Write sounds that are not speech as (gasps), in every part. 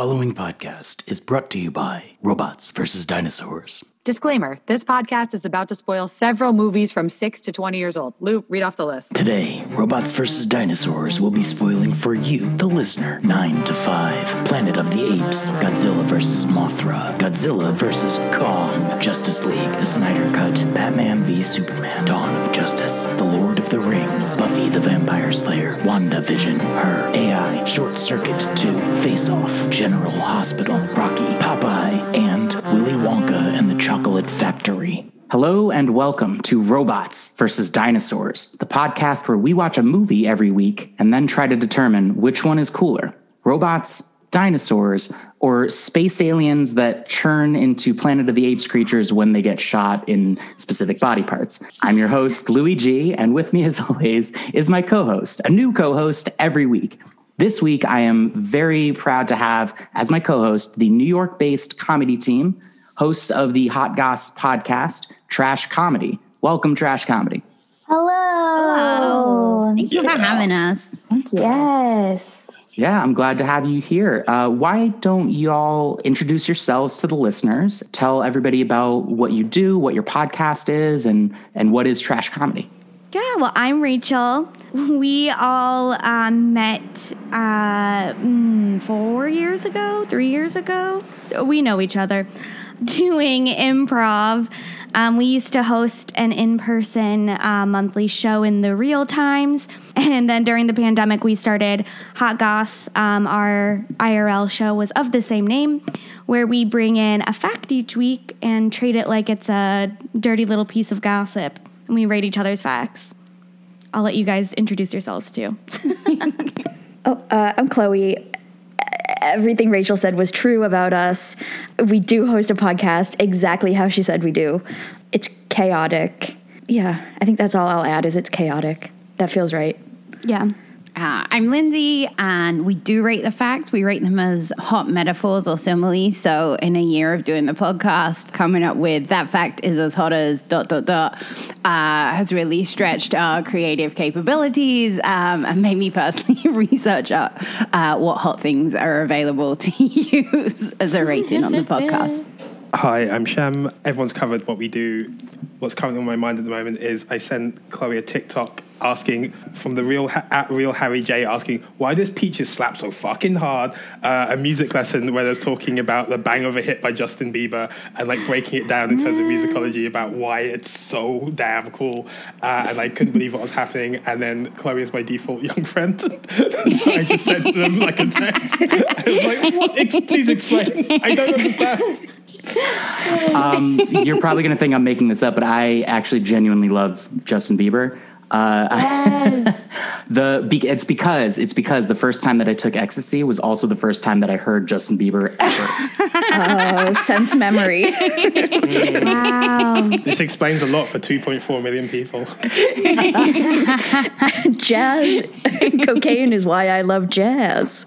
following podcast is brought to you by Robots vs. Dinosaurs. Disclaimer this podcast is about to spoil several movies from 6 to 20 years old. Lou, read off the list. Today, Robots vs. Dinosaurs will be spoiling for you, the listener, 9 to 5, Planet of the Apes, Godzilla vs. Mothra, Godzilla vs. Kong, Justice League, The Snyder Cut, Batman v Superman, Dawn of Justice, The Lord the Rings, Buffy the Vampire Slayer, WandaVision, Her, AI, Short Circuit 2, Face Off, General Hospital, Rocky, Popeye, and Willy Wonka and the Chocolate Factory. Hello and welcome to Robots versus Dinosaurs, the podcast where we watch a movie every week and then try to determine which one is cooler robots, dinosaurs, or space aliens that churn into Planet of the Apes creatures when they get shot in specific body parts. I'm your host, Louis G, and with me, as always, is my co host, a new co host every week. This week, I am very proud to have as my co host the New York based comedy team hosts of the Hot Goss podcast, Trash Comedy. Welcome, Trash Comedy. Hello. Hello. Thank you for having us. Thank you. Yes. Yeah, I'm glad to have you here. Uh, why don't y'all introduce yourselves to the listeners? Tell everybody about what you do, what your podcast is, and and what is Trash Comedy. Yeah, well, I'm Rachel. We all um, met uh, mm, four years ago, three years ago. We know each other (laughs) doing improv. Um, we used to host an in person uh, monthly show in the real times. (laughs) And then during the pandemic, we started Hot Goss. Um, our IRL show was of the same name, where we bring in a fact each week and treat it like it's a dirty little piece of gossip. And we rate each other's facts. I'll let you guys introduce yourselves too. (laughs) Oh, uh, I'm Chloe. Everything Rachel said was true about us. We do host a podcast exactly how she said we do. It's chaotic. Yeah, I think that's all I'll add is it's chaotic. That feels right. Yeah. Uh, I'm Lindsay, and we do rate the facts. We rate them as hot metaphors or similes. So, in a year of doing the podcast, coming up with that fact is as hot as dot dot dot uh, has really stretched our creative capabilities um, and made me personally (laughs) research out uh, what hot things are available to (laughs) use as a rating on the podcast. Hi, I'm Shem. Everyone's covered what we do. What's currently on my mind at the moment is I sent Chloe a TikTok asking from the real at real Harry J asking why does Peaches slap so fucking hard? Uh, a music lesson where there's talking about the bang of a hit by Justin Bieber and like breaking it down in terms of musicology about why it's so damn cool. Uh, and I couldn't believe what was happening. And then Chloe is my default young friend, (laughs) so I just sent them like a text. I was like, what? Please explain. I don't understand. Um, you're probably going to think I'm making this up, but I actually genuinely love Justin Bieber. Uh, (laughs) the it's because it's because the first time that I took ecstasy was also the first time that I heard Justin Bieber ever. (laughs) Oh, sense memory. Wow. This explains a lot for 2.4 million people. (laughs) jazz. Cocaine is why I love jazz.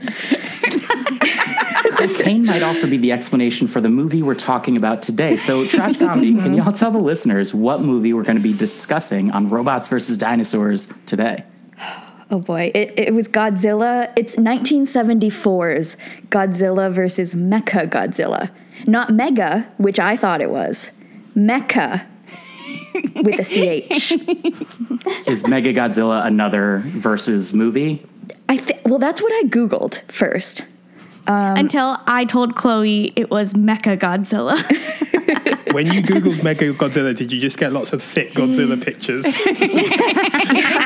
Cocaine might also be the explanation for the movie we're talking about today. So, Trash (laughs) Comedy, can mm-hmm. y'all tell the listeners what movie we're going to be discussing on Robots versus Dinosaurs today? Oh boy, it, it was Godzilla. It's 1974's Godzilla versus Mecha Godzilla. Not Mega, which I thought it was. Mecha with a CH. (laughs) Is Mega Godzilla another versus movie? I th- well, that's what I Googled first. Um, Until I told Chloe it was Mecha Godzilla. (laughs) When you Googled Mega Godzilla, did you just get lots of thick Godzilla mm. pictures? (laughs)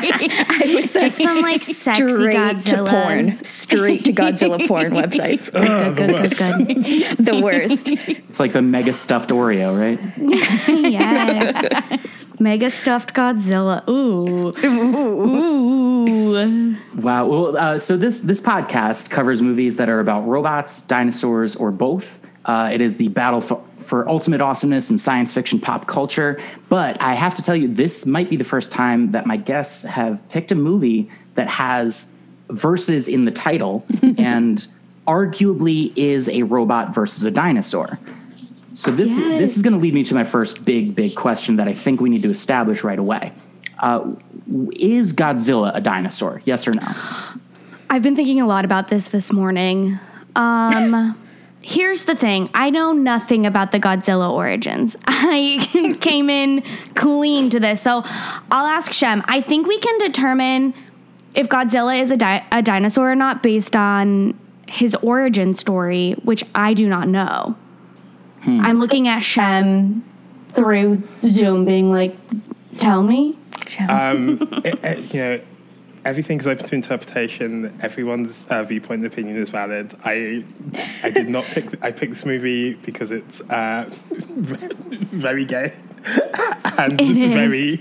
I was Just some, like, sexy straight to porn, (laughs) straight to Godzilla porn websites. Oh, the worst. the worst. It's like the mega stuffed Oreo, right? yes. Mega stuffed Godzilla. Ooh. Ooh. Wow. Well, uh, so this this podcast covers movies that are about robots, dinosaurs, or both. Uh, it is the battle for, for ultimate awesomeness in science fiction pop culture. But I have to tell you, this might be the first time that my guests have picked a movie that has verses in the title (laughs) and arguably is a robot versus a dinosaur. So this this is going to lead me to my first big big question that I think we need to establish right away. Uh, is Godzilla a dinosaur? Yes or no? I've been thinking a lot about this this morning. Um, (laughs) here's the thing I know nothing about the Godzilla origins. (laughs) I came in clean to this. So I'll ask Shem. I think we can determine if Godzilla is a, di- a dinosaur or not based on his origin story, which I do not know. I'm looking at Shem through Zoom, being like, tell me. um, (laughs) it- it- you know, everything's open to interpretation. Everyone's uh, viewpoint and opinion is valid. I, I did not pick. I picked this movie because it's uh, (laughs) very gay (laughs) and It is. very.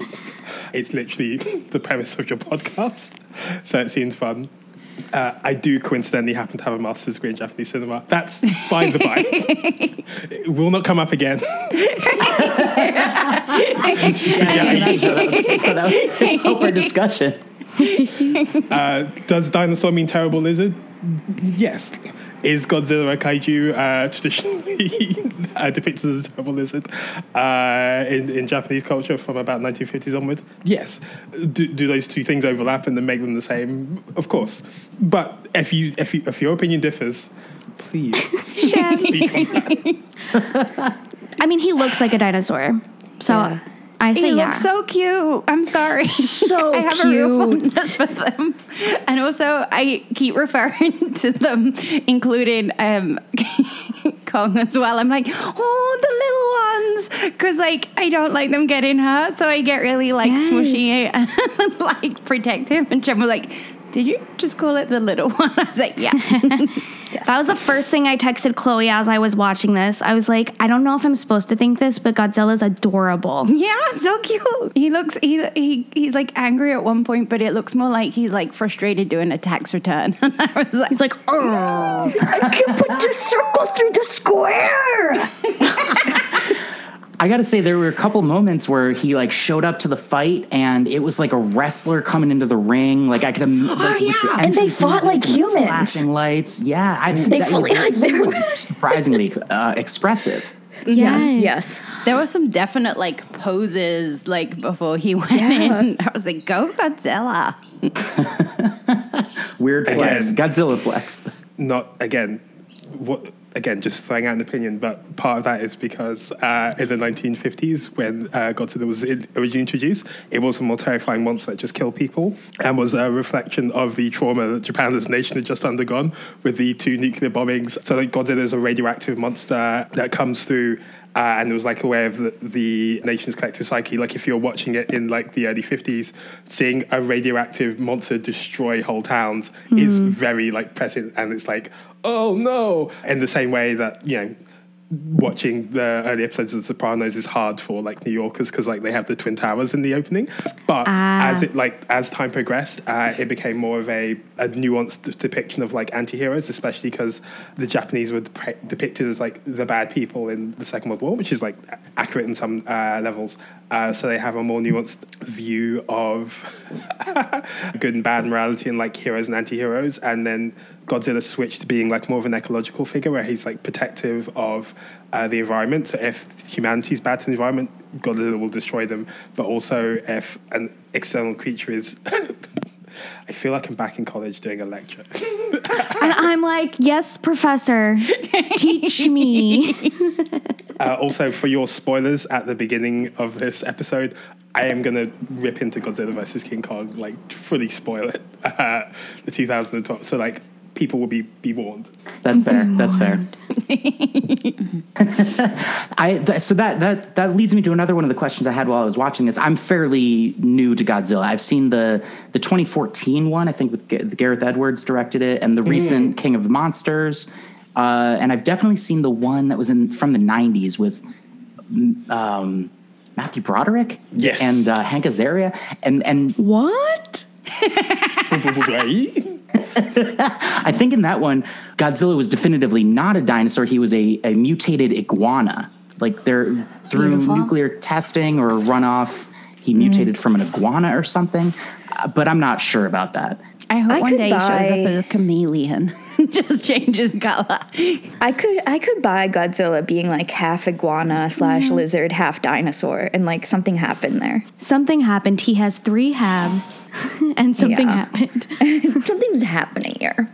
It's literally the premise of your podcast, so it seemed fun. Uh, I do coincidentally happen to have a master's degree in Japanese cinema. That's by the by. it will not come up again. Spaghetti. so that, so that was help our discussion. Does dinosaur mean terrible lizard? Yes. Is Godzilla a kaiju uh, traditionally (laughs) uh, depicted as a terrible lizard uh, in, in Japanese culture from about 1950s onwards? Yes. Do, do those two things overlap and then make them the same? Of course. But if you if you, if your opinion differs, please (laughs) speak on that. (laughs) I mean, he looks like a dinosaur. So Yeah. I say He yeah. looks so cute. I'm sorry. So (laughs) (laughs) I have a real cute. fondness for them, and also I keep referring (laughs) to them, including um, Kong as well. I'm like, oh, the little ones, because like I don't like them getting hurt, so I get really like Yes. smushy and like protective. And Jen was like, "Did you just call it the little (laughs) one?" I was like, "Yeah." (laughs) That was the first thing I texted Chloe as I was watching this. I was like, I don't know if I'm supposed to think this, but Godzilla's adorable. Yeah, so cute. He looks he he he's like angry at one point, but it looks more like he's like frustrated doing a tax return. (laughs) And I was like, He's like, oh. I can't put the circle through the square. I gotta say, there were a couple moments where he like showed up to the fight, and it was like a wrestler coming into the ring. Like I could, im- like, with the yeah, and they fought music like humans. flashing lights. Yeah, I, They that fully was, like their- was surprisingly uh, expressive. Yes. Yes. there were some definite like poses like before he (laughs) went Yeah. in. I was like, go Godzilla. (laughs) Weird flex, Again. Godzilla flex. not again what again just throwing out an opinion but part of that is because uh, in the 1950s when uh, Godzilla was originally introduced it was a more terrifying monster that just killed people and was a reflection of the trauma that Japan as a nation had just undergone with the two nuclear bombings. So like, Godzilla is a radioactive monster that comes through uh, and it was like a way of the, the nation's collective psyche. Like if you're watching it in like the early 50s, seeing a radioactive monster destroy whole towns is very like present, and it's like, oh no. In the same way that you know, watching the early episodes of The Sopranos is hard for like New Yorkers because like they have the twin towers in the opening. But as it like as time progressed, uh, it became more of a, a nuanced depiction of like anti-heroes, especially because the Japanese were dep- depicted as like the bad people in the Second World War, which is like accurate in some uh, levels. Uh, so they have a more nuanced view of (laughs) good and bad morality and like heroes and anti-heroes, and then Godzilla switched to being like more of an ecological figure where he's like protective of uh, the environment. So if humanity's bad to the environment, Godzilla will destroy them. But also if an external creature is. (laughs) I feel like I'm back in college doing a lecture. And I'm like, yes, professor, teach me. (laughs) Uh, also, for your spoilers at the beginning of this episode, I am going to rip into Godzilla versus King Kong, like fully spoil it, (laughs) uh, the 2012. So, like, people will be, be warned. That's fair. That's fair. (laughs) I th- so that that that leads me to another one of the questions I had while I was watching this. I'm fairly new to Godzilla. I've seen the the 2014 one, I think, with G- Gareth Edwards directed it, and the recent King of the Monsters. Uh, and I've definitely seen the one that was in from the 90s with um, Matthew Broderick Yes. and uh, Hank Azaria, and and What? (laughs) I think in that one, Godzilla was definitively not a dinosaur. He was a, a mutated iguana. Like they're through Beautiful. nuclear testing or runoff, he mutated from an iguana or something. Uh, but I'm not sure about that. I hope I one could day he shows up as a chameleon, (laughs) just changes color. I could I could buy Godzilla being like half iguana slash mm-hmm. lizard, half dinosaur, and like something happened there. Something happened. He has three halves, (laughs) and something Yeah. happened. (laughs) Something's happening here.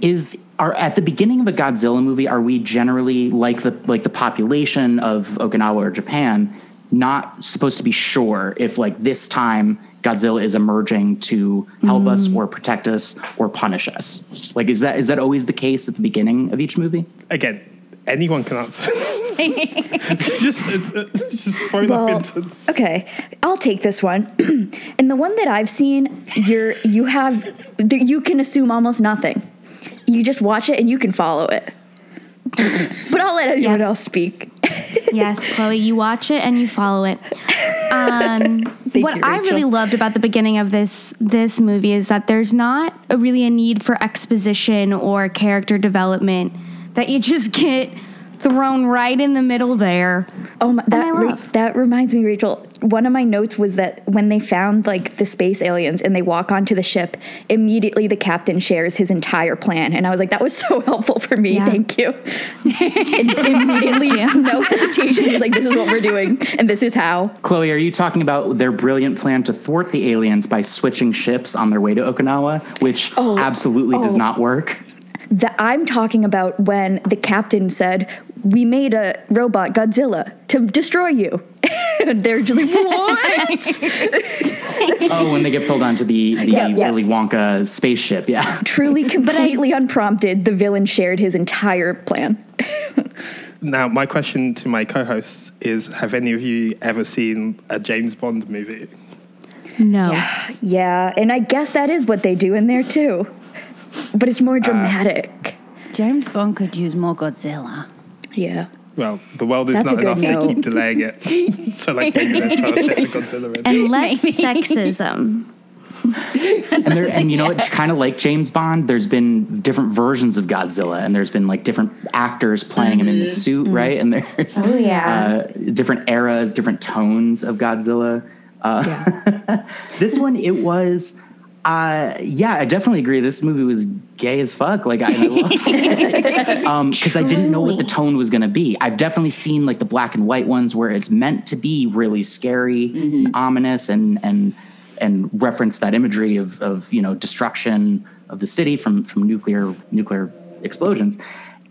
is are at the beginning of a Godzilla movie are we generally like the like the population of Okinawa or Japan not supposed to be sure if like this time Godzilla is emerging to help us or protect us or punish us? Like is that is that always the case at the beginning of each movie? Again, anyone can answer. (laughs) (laughs) just, uh, just throw that Well, into. okay, I'll take this one. (clears throat) and the one that I've seen, you're you have you can assume almost nothing. You just watch it and you can follow it. (laughs) but I'll let anyone Yeah. else speak. yes, Chloe, you watch it and you follow it. Um, what you, I really loved about the beginning of this this movie is that there's not a, really a need for exposition or character development. That you just get thrown right in the middle there. Oh my, that I re- love. that reminds me, Rachel. One of my notes was that when they found like the space aliens and they walk onto the ship, immediately the captain shares his entire plan, and I was like, that was so (laughs) helpful for me. Yeah. Thank you. and (laughs) immediately, no hesitation. He was like, this is what we're doing, and this is how. Chloe, are you talking about their brilliant plan to thwart the aliens by switching ships on their way to Okinawa, which Oh, absolutely does oh. not work? That I'm talking about when the captain said, "We made a robot Godzilla to destroy you." and (laughs) they're just like, "What?" (laughs) Oh, when they get pulled onto the, the Yeah, yeah. Willy Wonka spaceship, yeah. (laughs) Truly, completely unprompted, the villain shared his entire plan. Now, my question to my co-hosts is: Have any of you ever seen a James Bond movie? No. Yeah, and I guess that is what they do in there too. But it's more dramatic. James Bond could use more Godzilla. yeah. Well, the world is That's a not good enough. They keep delaying it. (laughs) so, like, maybe they're trying to fit the Godzilla in. And less sexism. (laughs) and there and you know it's kind of like James Bond. There's been different versions of Godzilla, and there's been like different actors playing him in the suit, right? And there's Mm-hmm. Oh, yeah. uh, different eras, different tones of Godzilla. Uh, Yeah. (laughs) This one, it was. Uh, yeah, I definitely agree. This movie was gay as fuck. Like I, I (laughs) loved it because I didn't know what the tone was going to be. I've definitely seen like the black and white ones where it's meant to be really scary, and ominous, and and and reference that imagery of of you know destruction of the city from from nuclear nuclear explosions.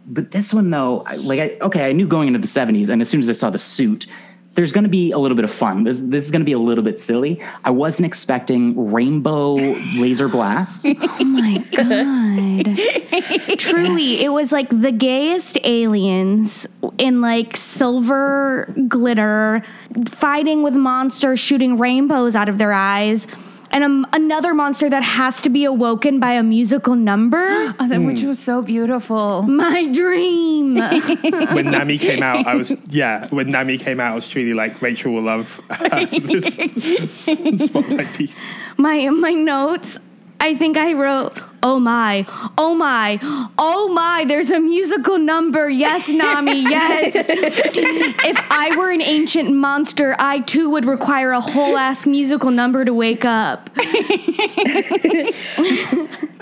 But this one though, like I okay, I knew going into the '70s, and as soon as I saw the suit. There's going to be a little bit of fun. This, this is going to be a little bit silly. I wasn't expecting rainbow (laughs) laser blasts. Oh my god. Truly, it was like the gayest aliens in like silver glitter fighting with monsters shooting rainbows out of their eyes. And um, another monster that has to be awoken by a musical number. (gasps) Oh, that, which was so beautiful. My dream. (laughs) when Nami came out, I was yeah. When Nami came out, I was truly like Rachel will love (laughs) uh, this (laughs) spotlight piece. my my notes. I think I wrote, "Oh my, oh my, oh my." There's a musical number. Yes, Nami. (laughs) Yes. if I were an ancient monster, I too would require a whole ass musical number to wake up. (laughs)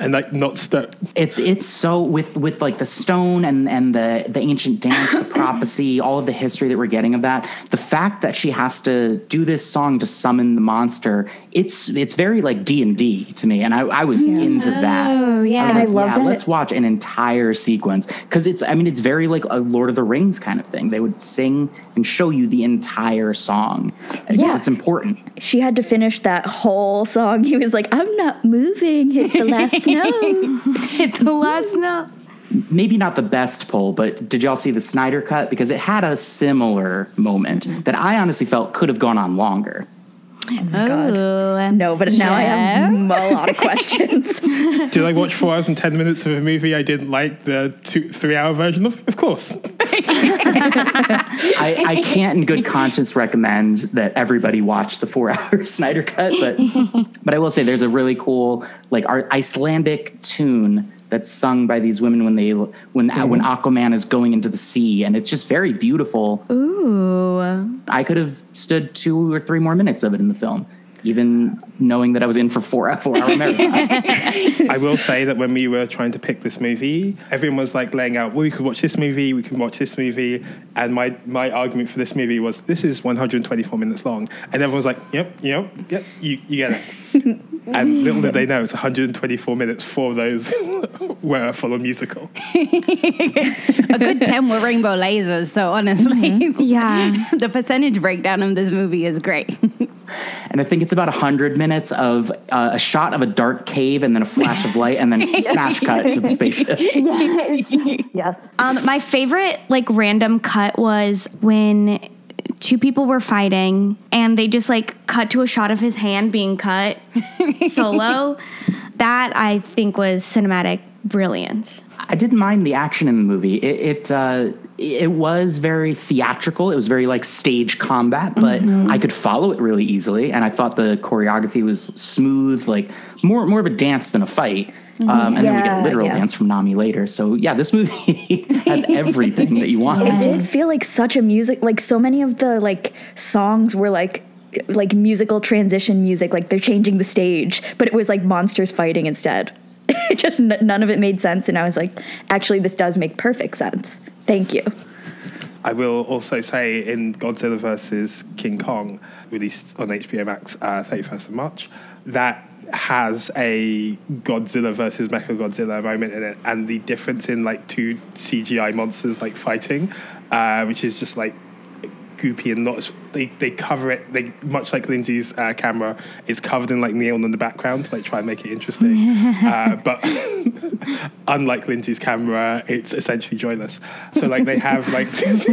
And like not st- it's it's so with with like the stone and and the the ancient dance the prophecy all of the history that we're getting of that the fact that she has to do this song to summon the monster it's it's very like d&d to me and i, I was into that Oh, yeah. I was And I love yeah, that. let's watch an entire sequence because it's i mean it's very like a lord of the rings kind of thing they would sing and show you the entire song because Yeah. it's important She had to finish that whole song. He was like, I'm not moving, hit the last (laughs) note. Hit the last note. maybe not the best pull, but did y'all see the Snyder cut? Because it had a similar moment that I honestly felt could have gone on longer. Oh, oh, No, but now I have a lot of questions. (laughs) Did I watch four hours and ten minutes of a movie I didn't like the two three hour version of? Of course. (laughs) I, I can't in good conscience recommend that everybody watch the four (laughs) hour Snyder cut, but but I will say there's a really cool like our Icelandic tune that's sung by these women when they when mm-hmm. when Aquaman is going into the sea, and it's just very beautiful. Ooh. I could have stood two or three more minutes of it in the film, even knowing that I was in for four hour, four hour marathon. I will say that when we were trying to pick this movie, everyone was like laying out, well, we could watch this movie, we can watch this movie. And my, my argument for this movie was, this is 124 minutes long. And everyone was like, yep, yep, yep, you, you get it. (laughs) And little did they know, it's 124 minutes. Four of those were a full musical. (laughs) A good 10 were rainbow lasers, so honestly, mm-hmm. Yeah. (laughs) the percentage breakdown of this movie is great. And I think it's about 100 minutes of uh, a shot of a dark cave and then a flash of light and then (laughs) smash cut to the spaceship. Yes. Um, my favorite like random cut was when two people were fighting and they just like cut to a shot of his hand being cut (laughs) solo. That I think was cinematic brilliance. I didn't mind the action in the movie. It it, uh, it was very theatrical. It was very like stage combat, but I could follow it really easily, and I thought the choreography was smooth, like more more of a dance than a fight. Um, and then we get a literal yeah. dance from Nami later. So yeah, this movie (laughs) has everything that you (laughs) want. It did feel like such a music like so many of the like songs were like like musical transition music like they're changing the stage but it was like monsters fighting instead (laughs) just n- none of it made sense and i was like actually this does make perfect sense. Thank you. I will also say in Godzilla versus King Kong, released on HBO Max uh, 31st of March, that has a Godzilla versus Mechagodzilla moment in it, and the difference in like two CGI monsters like fighting, uh, which is just like goopy and not they, they cover it they much like Lindsay's uh, camera it's covered in like neon in the background to like try and make it interesting. (laughs) Uh, but (laughs) unlike Lindsay's camera it's essentially joyless. So like they have like (laughs) these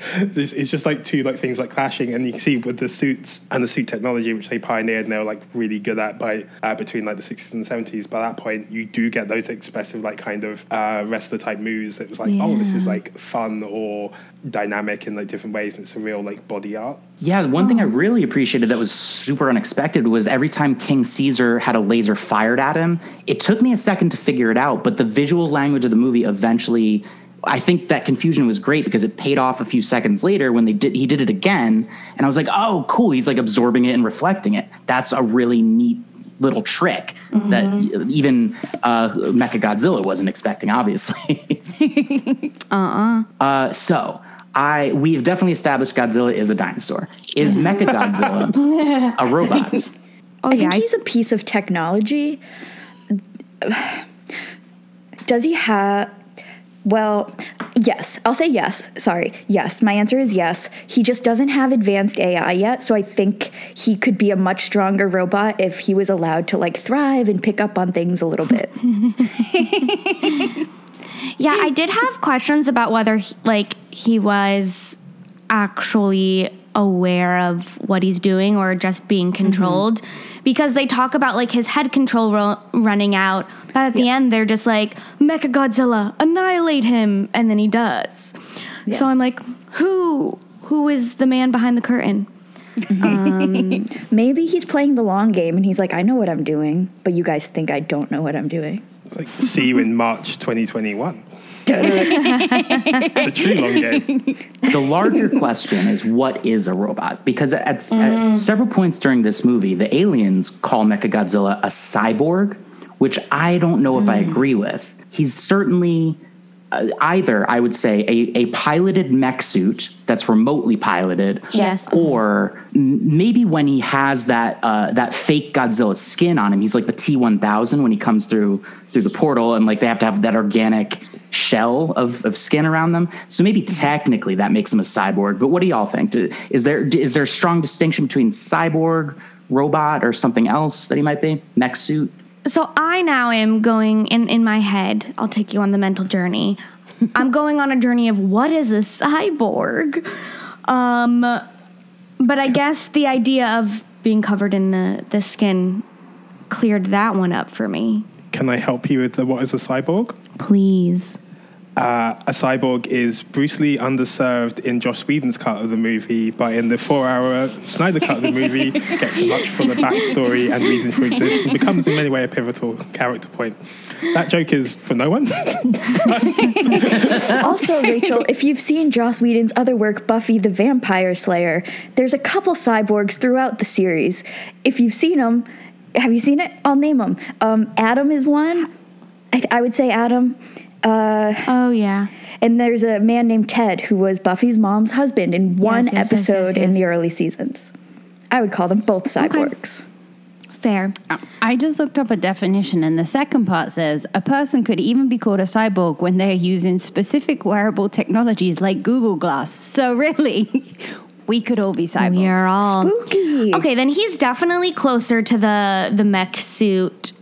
it's just like two like things like clashing and you can see with the suits and the suit technology which they pioneered and they were like really good at by uh, between like the 60s and 70s by that point you do get those expressive like kind of uh, wrestler type moves it was like oh this is like fun or dynamic in like different ways and it's a real like body art. Yeah, one thing I really appreciated that was super unexpected was every time King Caesar had a laser fired at him, it took me a second to figure it out, but the visual language of the movie eventually I think that confusion was great because it paid off a few seconds later when they did he did it again and I was like, "Oh, cool, he's like absorbing it and reflecting it." That's a really neat little trick that even uh Mechagodzilla wasn't expecting obviously. (laughs) Uh, so I we have definitely established Godzilla is a dinosaur. Is (laughs) Mechagodzilla a robot? (laughs) Oh i yeah. think he's a piece of technology (sighs) does he have well yes. I'll say yes. Sorry. Yes. My answer is yes. He just doesn't have advanced ai yet so i think he could be a much stronger robot if he was allowed to like thrive and pick up on things a little bit. (laughs) Yeah, I did have questions about whether he, like he was actually aware of what he's doing or just being mm-hmm. controlled. Because they talk about like his head control ro- running out but at the end they're just like mecha godzilla annihilate him and then he does. So i'm like who who is the man behind the curtain? (laughs) Um, maybe he's playing the long game and he's like i know what i'm doing but you guys think i don't know what i'm doing. Like see you in March 2021 (laughs) the true long game the larger question is what is a robot? Because at, at mm. several points during this movie, the aliens call Mechagodzilla a cyborg, which I don't know if I mm. agree with. He's certainly either, I would say, a, a piloted mech suit that's remotely piloted, Yes. or m- maybe when he has that uh, that fake Godzilla skin on him, he's like the T one thousand when he comes through through the portal, and like they have to have that organic shell of, of skin around them. So maybe technically that makes him a cyborg. But what do y'all think? Is there is there a strong distinction between cyborg, robot, or something else that he might be? Mech suit. So I now am going in in my head. I'll take you on the mental journey. I'm (laughs) going on a journey of what is a cyborg. Um, but I guess the idea of being covered in the the skin cleared that one up for me. can I help you with the what is a cyborg Please. Uh, a cyborg is brutally underserved in Joss Whedon's cut of the movie, but in the four-hour Snyder cut of the movie, (laughs) gets a much fuller backstory and reason for existence, and becomes in many ways a pivotal character point. That joke is for no one. (laughs) Also, Rachel, if you've seen Joss Whedon's other work, Buffy the Vampire Slayer, there's a couple cyborgs throughout the series. If you've seen them, have you seen it? I'll name them. Um, Adam is one. I, I would say Adam. Uh, oh yeah. And there's a man named Ted who was Buffy's mom's husband in one yes, yes, episode yes, in the early seasons. I would call them both cyborgs. Fair. I just looked up a definition, and the second part says a person could even be called a cyborg when they are using specific wearable technologies like Google Glass. So, really, (laughs) we could all be cyborgs. We are all Spooky. Okay, then he's definitely closer to the the mech suit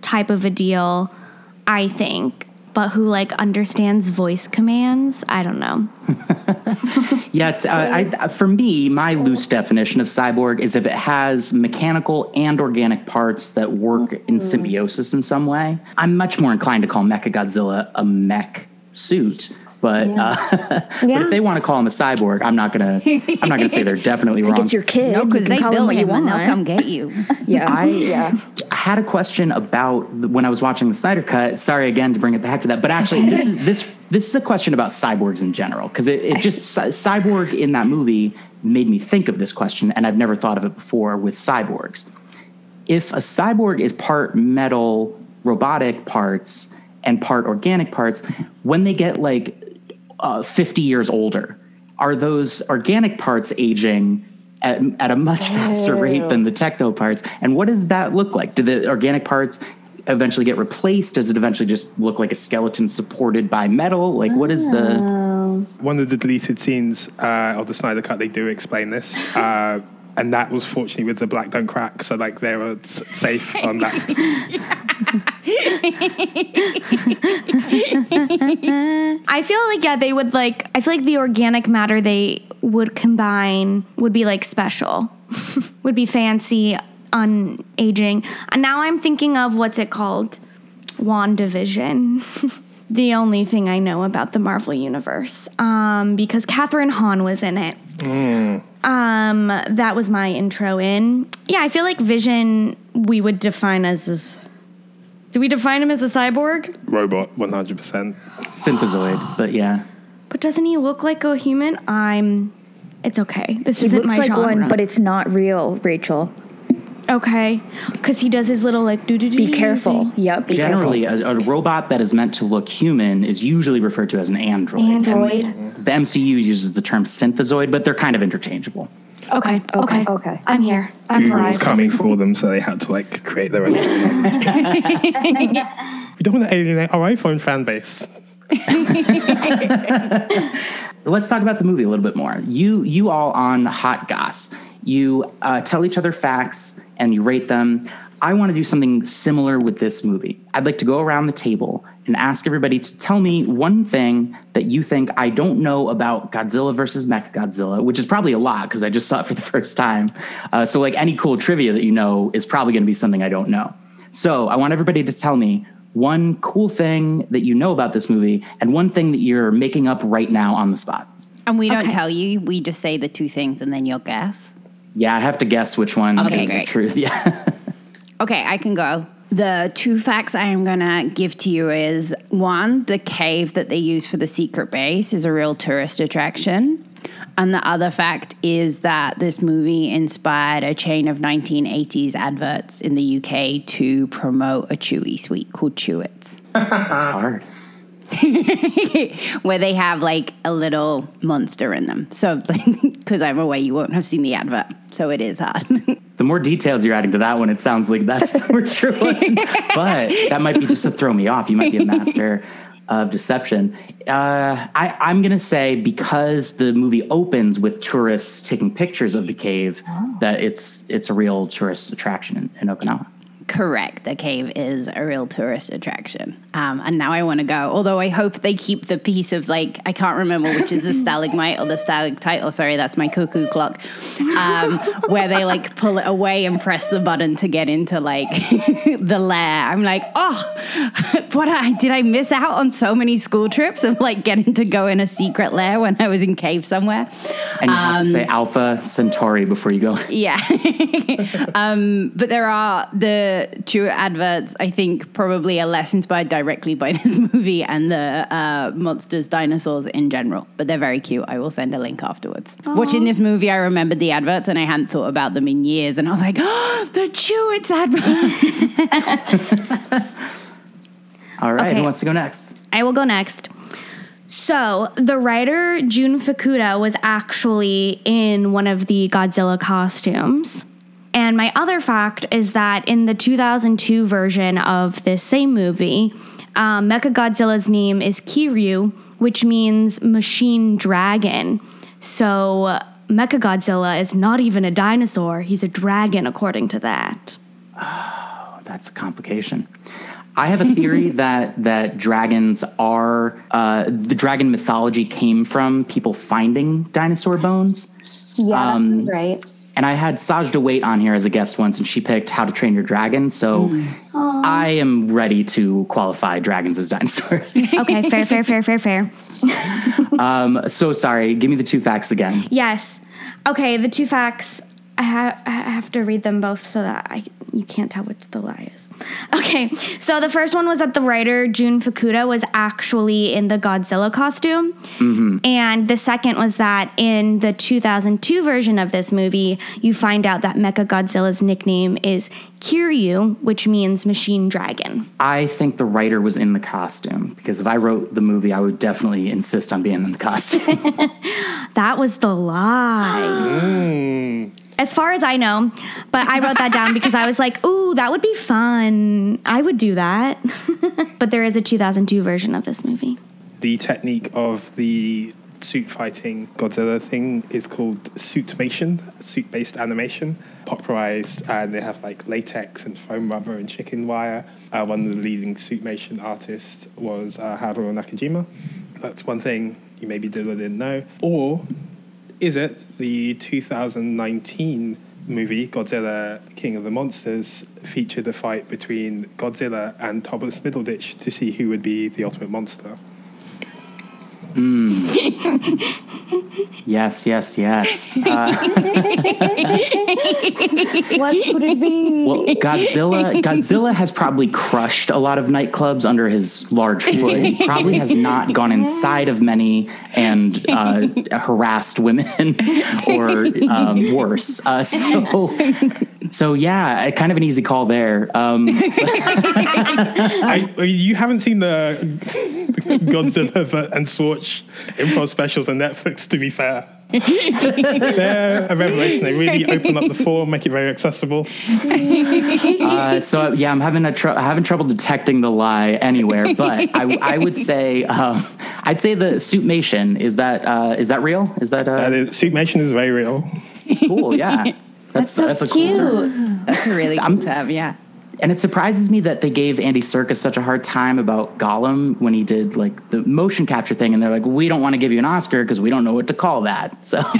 type of a deal, I think. But who like understands voice commands? I don't know. (laughs) Yeah, uh, I, for me, my loose definition of cyborg is if it has mechanical and organic parts that work in symbiosis in some way. I'm much more inclined to call Mechagodzilla a mech suit. But, uh, (laughs) but if they want to call him a cyborg, I'm not gonna. I'm not gonna say they're (laughs) definitely Like wrong. it's your kid. No, because can they call him what you him and want. they'll come get you. (laughs) yeah. I yeah. had a question about the, when I was watching the Snyder Cut. Sorry again to bring it back to that, but actually, this is this this is a question about cyborgs in general because it, it just cyborg in that movie made me think of this question, and I've never thought of it before with cyborgs. If a cyborg is part metal, robotic parts, and part organic parts, when they get like uh, 50 years older, are those organic parts aging at, at a much faster rate than the techno parts? And what does that look like? Do the organic parts eventually get replaced? Does it eventually just look like a skeleton supported by metal? Like, what is the. One of the deleted scenes uh, of the Snyder Cut, they do explain this. Uh, and that was fortunately with the Black Don't Crack, so like they were safe on that. (laughs) I feel like yeah, they would like. I feel like the organic matter they would combine would be like special, (laughs) would be fancy, on aging. And now I'm thinking of what's it called, Wandavision. (laughs) the only thing I know about the Marvel universe, um, because Kathryn Hahn was in it. Um, that was my intro in. Yeah, I feel like Vision we would define as. as do we define him as a cyborg? Robot, 100%. Synthezoid, but yeah. But doesn't he look like a human? I'm. It's okay. This He isn't looks my like genre. one, but it's not real, Rachel. okay, because he does his little like do do do. Be careful. Yep. Be Generally, careful. a, a robot that is meant to look human is usually referred to as an android. Android. And the MCU uses the term synthezoid, but they're kind of interchangeable. Okay. Okay. Okay. I'm here. I'm Google for was coming for them, so they had to like create their own. (laughs) we don't want to alienate our iPhone fan base. (laughs) Let's talk about the movie a little bit more. You you all on Hot Goss, you uh, tell each other facts and you rate them. I want to do something similar with this movie. I'd like to go around the table and ask everybody to tell me one thing that you think I don't know about Godzilla versus Mechagodzilla, which is probably a lot because I just saw it for the (laughs) first time. Uh, so, like any cool trivia that you know is probably going to be something I don't know. So, I want everybody to tell me one cool thing that you know about this movie and one thing that you're making up right now on the spot. And we don't Okay. tell you, we just say the two things and then you'll guess. Yeah, I have to guess which one Okay, is the truth. (laughs) Yeah. Okay, I can go. The two facts I am going to give to you is one, the cave that they use for the secret base is a real tourist attraction. And the other fact is that this movie inspired a chain of 1980s adverts in the UK to promote a Chewy sweet called Chewits, It's hard. (laughs) where they have like a little monster in them. So, (laughs) because I'm away, you won't have seen the advert. So it is hard. (laughs) The more details you're adding to that one, it sounds like that's the more true one. But that might be just to throw me off. You might be a master of deception. Uh, I, I'm going to say because the movie opens with tourists taking pictures of the cave, that it's it's a real tourist attraction in, in Okinawa. Correct. The cave is a real tourist attraction. Um, and now I want to go. Although I hope they keep the piece of like, I can't remember which is the stalagmite or the stalactite. Oh, sorry, that's my cuckoo clock. Um, where they like pull it away and press the button to get into like (laughs) the lair. I'm like, oh, (laughs) what I did I miss out on so many school trips of like getting to go in a secret lair when I was in cave somewhere? And you have to say Alpha Centauri before you go. Yeah. (laughs) um, but there are the Chew adverts, I think, probably are less inspired directly by (laughs) this movie and the uh, monsters, dinosaurs in general. But they're very cute. I will send a link afterwards. Watching this movie, I remembered the adverts and I hadn't thought about them in years. And I was like, oh, (gasps) the Chewits adverts. (laughs) All right, Okay. who wants to go next? I will go next. So, the writer Jun Fukuda was actually in one of the Godzilla costumes. And my other fact is that in the 2002 version of this same movie, um, Mechagodzilla's name is Kiryu, which means machine dragon. So, Mecha Godzilla is not even a dinosaur, he's a dragon, according to that. Oh, that's a complication. I have a theory (laughs) that that dragons are uh, the dragon mythology came from people finding dinosaur bones. Yeah, Um, that's right. And I had Sajda Wait on here as a guest once, and she picked How to Train Your Dragon. So I am ready to qualify dragons as dinosaurs. (laughs) Okay, fair, fair, fair, fair, fair. (laughs) um, so sorry. Give me the two facts again. Yes. Okay, the two facts. I, ha- I have to read them both so that I you can't tell which the lie is. Okay, so the first one was that the writer Jun Fukuda was actually in the Godzilla costume, mm-hmm. and the second was that in the 2002 version of this movie, you find out that Mechagodzilla's nickname is Kiryu, which means machine dragon. I think the writer was in the costume because if I wrote the movie, I would definitely insist on being in the costume. (laughs) That was the lie. Mm. As far as I know, but I wrote that down because I was like, (laughs) ooh, that would be fun. I would do that. (laughs) but there is a 2002 version of this movie. The technique of the suit fighting Godzilla thing is called suitmation, suit based animation, popularized, and they have like latex and foam rubber and chicken wire. Uh, one of the leading suitmation artists was uh, Haruo Nakajima. That's one thing you maybe didn't know. Or is it the 2019 movie Godzilla King of the Monsters featured a fight between Godzilla and Thomas Middleditch to see who would be the ultimate monster? (laughs) yes, yes, yes. Uh, (laughs) What could it be? well, Godzilla Godzilla has probably crushed a lot of nightclubs under his large foot. He probably has not gone inside of many and uh, harassed women (laughs) or um, worse. Uh, so, so yeah, kind of an easy call there. Um, (laughs) I, I mean, you haven't seen the Godzilla (laughs) and Schwartz improv specials on Netflix, to be fair. They're a revelation. They really open up the form, make it very accessible. Uh, so yeah, I'm having a tr- having trouble detecting the lie anywhere, but I, I would say uh, I'd say the suitmation is that uh, is that real? Is that, uh, That is, Suitmation is very real. cool? Yeah, that's so that's a cute. cool term. That's a really (laughs) I'm- cool tab, yeah. And it surprises me that they gave Andy Serkis such a hard time about Gollum when he did like the motion capture thing, and they're like, "We don't want to give you an Oscar because we don't know what to call that." (laughs) So (laughs)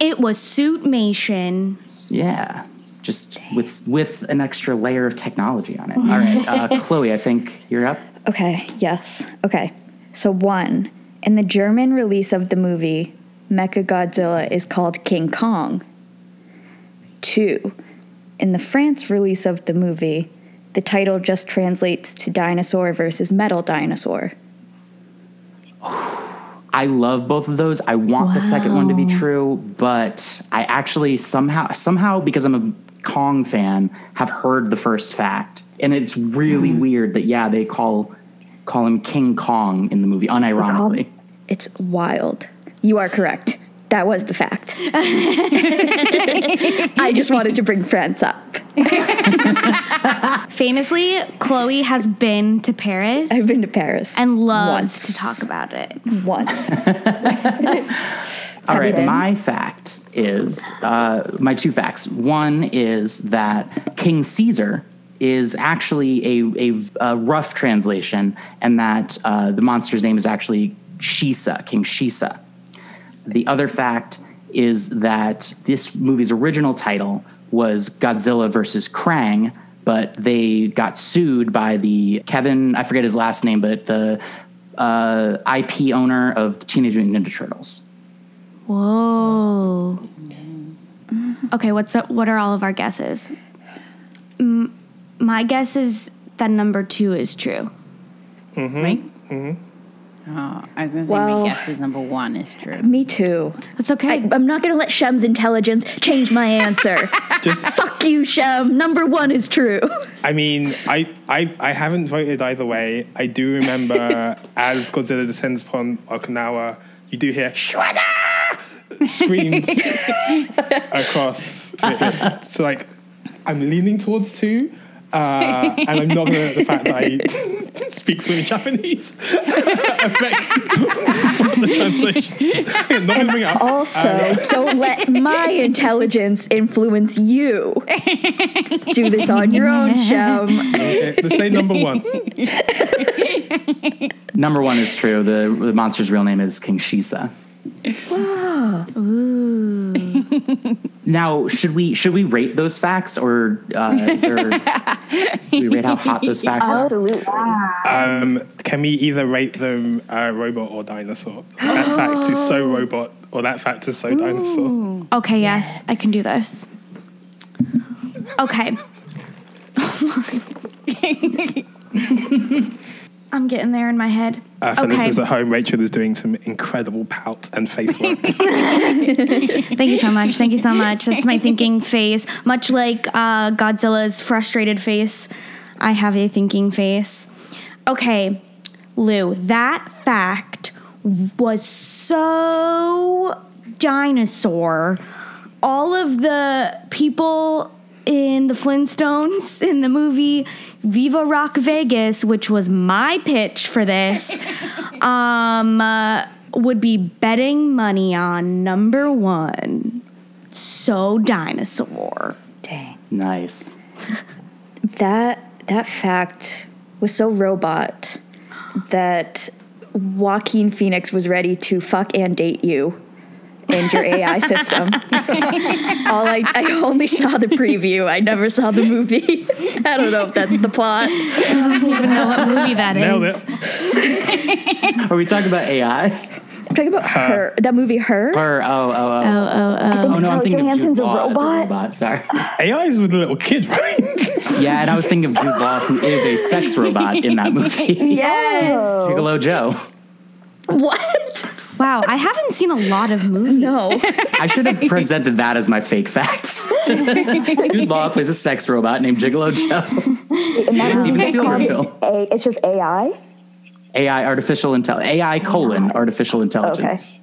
It was Suitmation. yeah, just with with an extra layer of technology on it. All right, uh, Chloe, I think you're up. Okay, yes. Okay. So, one, in the German release of the movie, Mechagodzilla is called King Kong. Two, in the France release of the movie, the title just translates to Dinosaur versus Metal Dinosaur. (sighs) I love both of those. I want the second one to be true, but I actually somehow somehow because I'm a Kong fan have heard the first fact. And it's really hmm. weird that yeah, they call call him King Kong in the movie unironically. It's wild. You are correct. That was the fact. (laughs) I just wanted to bring France up. (laughs) Famously, Chloe has been to Paris I've been to Paris and loves once. to talk about it. once. (laughs) All right, been? my fact is uh, my two facts. One is that King Caesar is actually a, a, a rough translation, and that uh, the monster's name is actually Shisa, King Shisa. The other fact is that this movie's original title was Godzilla versus Krang, but they got sued by the Kevin, I forget his last name, but the uh, IP owner of Teenage Mutant Ninja Turtles. Whoa. Okay, what's up, what are all of our guesses? M- my guess is that number two is true. Right? Oh, I was going to say Well- my guess is number one is true. Me too. That's okay. I, I'm not gonna let Shem's intelligence change my answer. (laughs) Just, Fuck you, Shem. Number one is true. I mean, I, I, I haven't voted either way. I do remember (laughs) as Godzilla descends upon Okinawa, you do hear Shwada screamed (laughs) across. it. So like, I'm leaning towards two, uh, and I'm not gonna let the fact that I (laughs) speak fluent Japanese (laughs) affect the translation. (laughs) Not gonna bring up. Also, um, don't let my intelligence influence you. Do this on your own, Shem. Okay, Let's say number one. Number one is true. The, the monster's real name is King Shisa. Now, should we should we rate those facts, or uh, is there? do we rate how hot those facts are? Absolutely. Um, can we either rate them uh, robot or dinosaur? That fact is so robot, or that fact is so dinosaur. Okay, yes, I can do this. Okay. (laughs) I'm getting there in my head. Uh, for Okay. listeners at home, Rachel is doing some incredible pout and face work. (laughs) Thank you so much. Thank you so much. That's my thinking face. Much like uh, Godzilla's frustrated face, I have a thinking face. Okay, Lou, that fact was so dinosaur. All of the people in the Flintstones in the movie Viva Rock Vegas, which was my pitch for this, (laughs) um, uh, would be betting money on number one. So dinosaur. Dang. Nice. (laughs) That that fact was so robot that Joaquin Phoenix was ready to fuck and date you and your AI system. All I, I only saw the preview. I never saw the movie. (laughs) I don't know if that's the plot. I don't even know what movie that is. Nailed it. (laughs) Are we talking about AI? I'm talking about uh, her. That movie, her. Or oh oh oh. Oh, oh, oh. Oh no, I'm Scarlett thinking of Johansson's Jude a Law as a robot? robot. Sorry. AI is with a little kid, right? (laughs) Yeah, and I was thinking of Jude Law, who is a sex robot in that movie. Yes. Gigolo Joe. What? Wow, I haven't seen a lot of movies. No. I should have presented that as my fake fact. (laughs) Jude Law plays a sex robot named Gigolo Joe. And that's Steven it's Spielberg film. A, it's just AI. AI, artificial intel, AI colon artificial intelligence.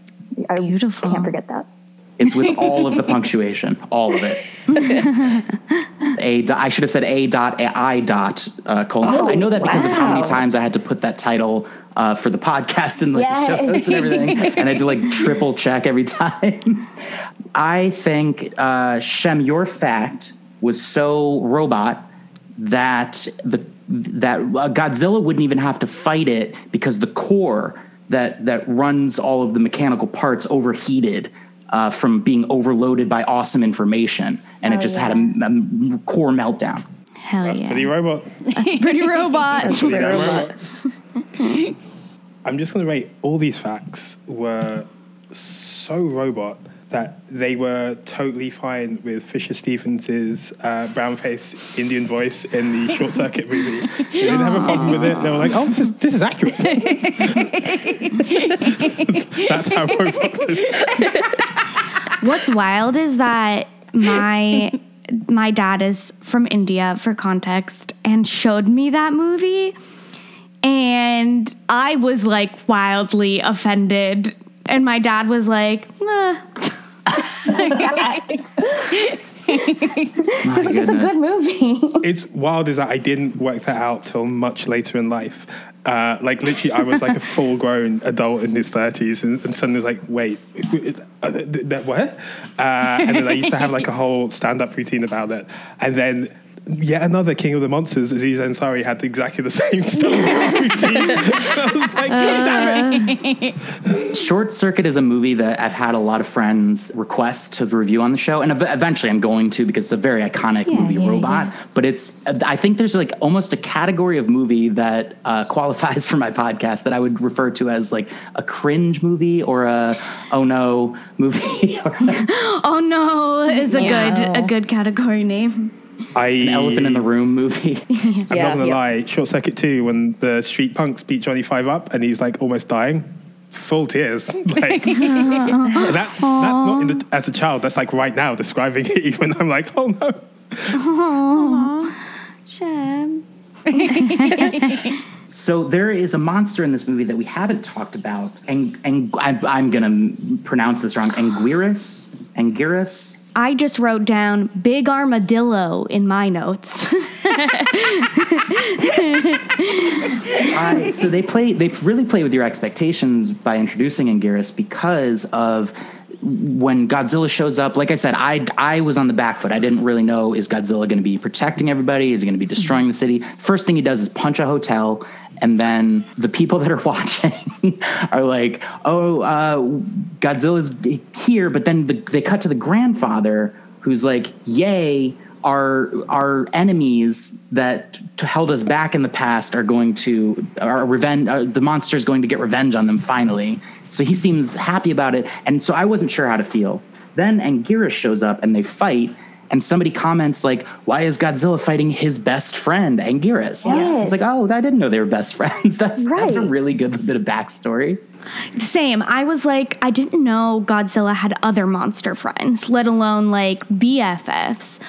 I Beautiful. Can't forget that. It's with all of the punctuation, all of it. a dot, I should have said a dot a I dot uh, colon. I know that because of how many times I had to put that title uh, for the podcast and like the show notes and everything, and I had to like triple check every time. I think uh, Shem, your fact was so robot that the that uh, Godzilla wouldn't even have to fight it because the core that that runs all of the mechanical parts overheated uh, from being overloaded by awesome information, and it just had a core meltdown. Hell yeah. (laughs) Pretty robot. Pretty robot. Pretty robot. I'm just going to rate all these facts were so robot that they were totally fine with Fisher Stevens' uh, brown face Indian voice in the Short Circuit movie. They didn't have a problem with it. They were like, "Oh, this is this is accurate." (laughs) That's how. What's wild is that my my dad is from India for context and showed me that movie and I was like wildly offended and my dad was like, (laughs) It's a good movie. it's wild is that I didn't work that out till much later in life. Uh, like literally, I was like a (laughs) full-grown adult in his thirties, and, and suddenly was like, "Wait, uh, th- that what?" Uh, and then I used to have like a whole stand-up routine about it, and then. Yet another King of the Monsters, Aziz Ansari, had exactly the (laughs) same stand-up (laughs) routine. I was like, God damn it! (laughs) Short Circuit is a movie that I've had a lot of friends request to review on the show, and eventually I'm going to because it's a very iconic movie, yeah, Robot. But it's, I think there's like almost a category of movie that uh, qualifies for my podcast that I would refer to as like a cringe movie or a oh no movie. Oh no is a Yeah. good a good category name. I An Elephant in the Room movie. (laughs) I'm not gonna Yeah. lie. Short Circuit Two, when the street punks beat Johnny Five up, and he's like almost dying, full tears. (laughs) Like (laughs) that's that's not in the, as a child. That's like right now describing it. Even I'm like, oh no. Shem. So there is a monster in this movie that we haven't talked about, and and I'm, I'm gonna pronounce this wrong. Anguirus, Anguirus. I just wrote down big armadillo in my notes. (laughs) Uh, so they play. They really play with your expectations by introducing Anguirus because of when Godzilla shows up. Like I said, I I was on the back foot. I didn't really know is Godzilla going to be protecting everybody? Is he going to be destroying the city? First thing he does is punch a hotel. And then the people that are (laughs) watching are like, "Oh, uh, Godzilla's here!" But then the, they cut to the grandfather, who's like, "Yay!" our our enemies that t- held us back in the past are going to our revenge uh, the monster is going to get revenge on them finally so he seems happy about it and so i wasn't sure how to feel then anguirus shows up and they fight and somebody comments like why is godzilla fighting his best friend anguirus Yes. it's like oh i didn't know they were best (laughs) friends that's that's a really good bit of backstory Same. I was like, I didn't know Godzilla had other monster friends, let alone like BFFs.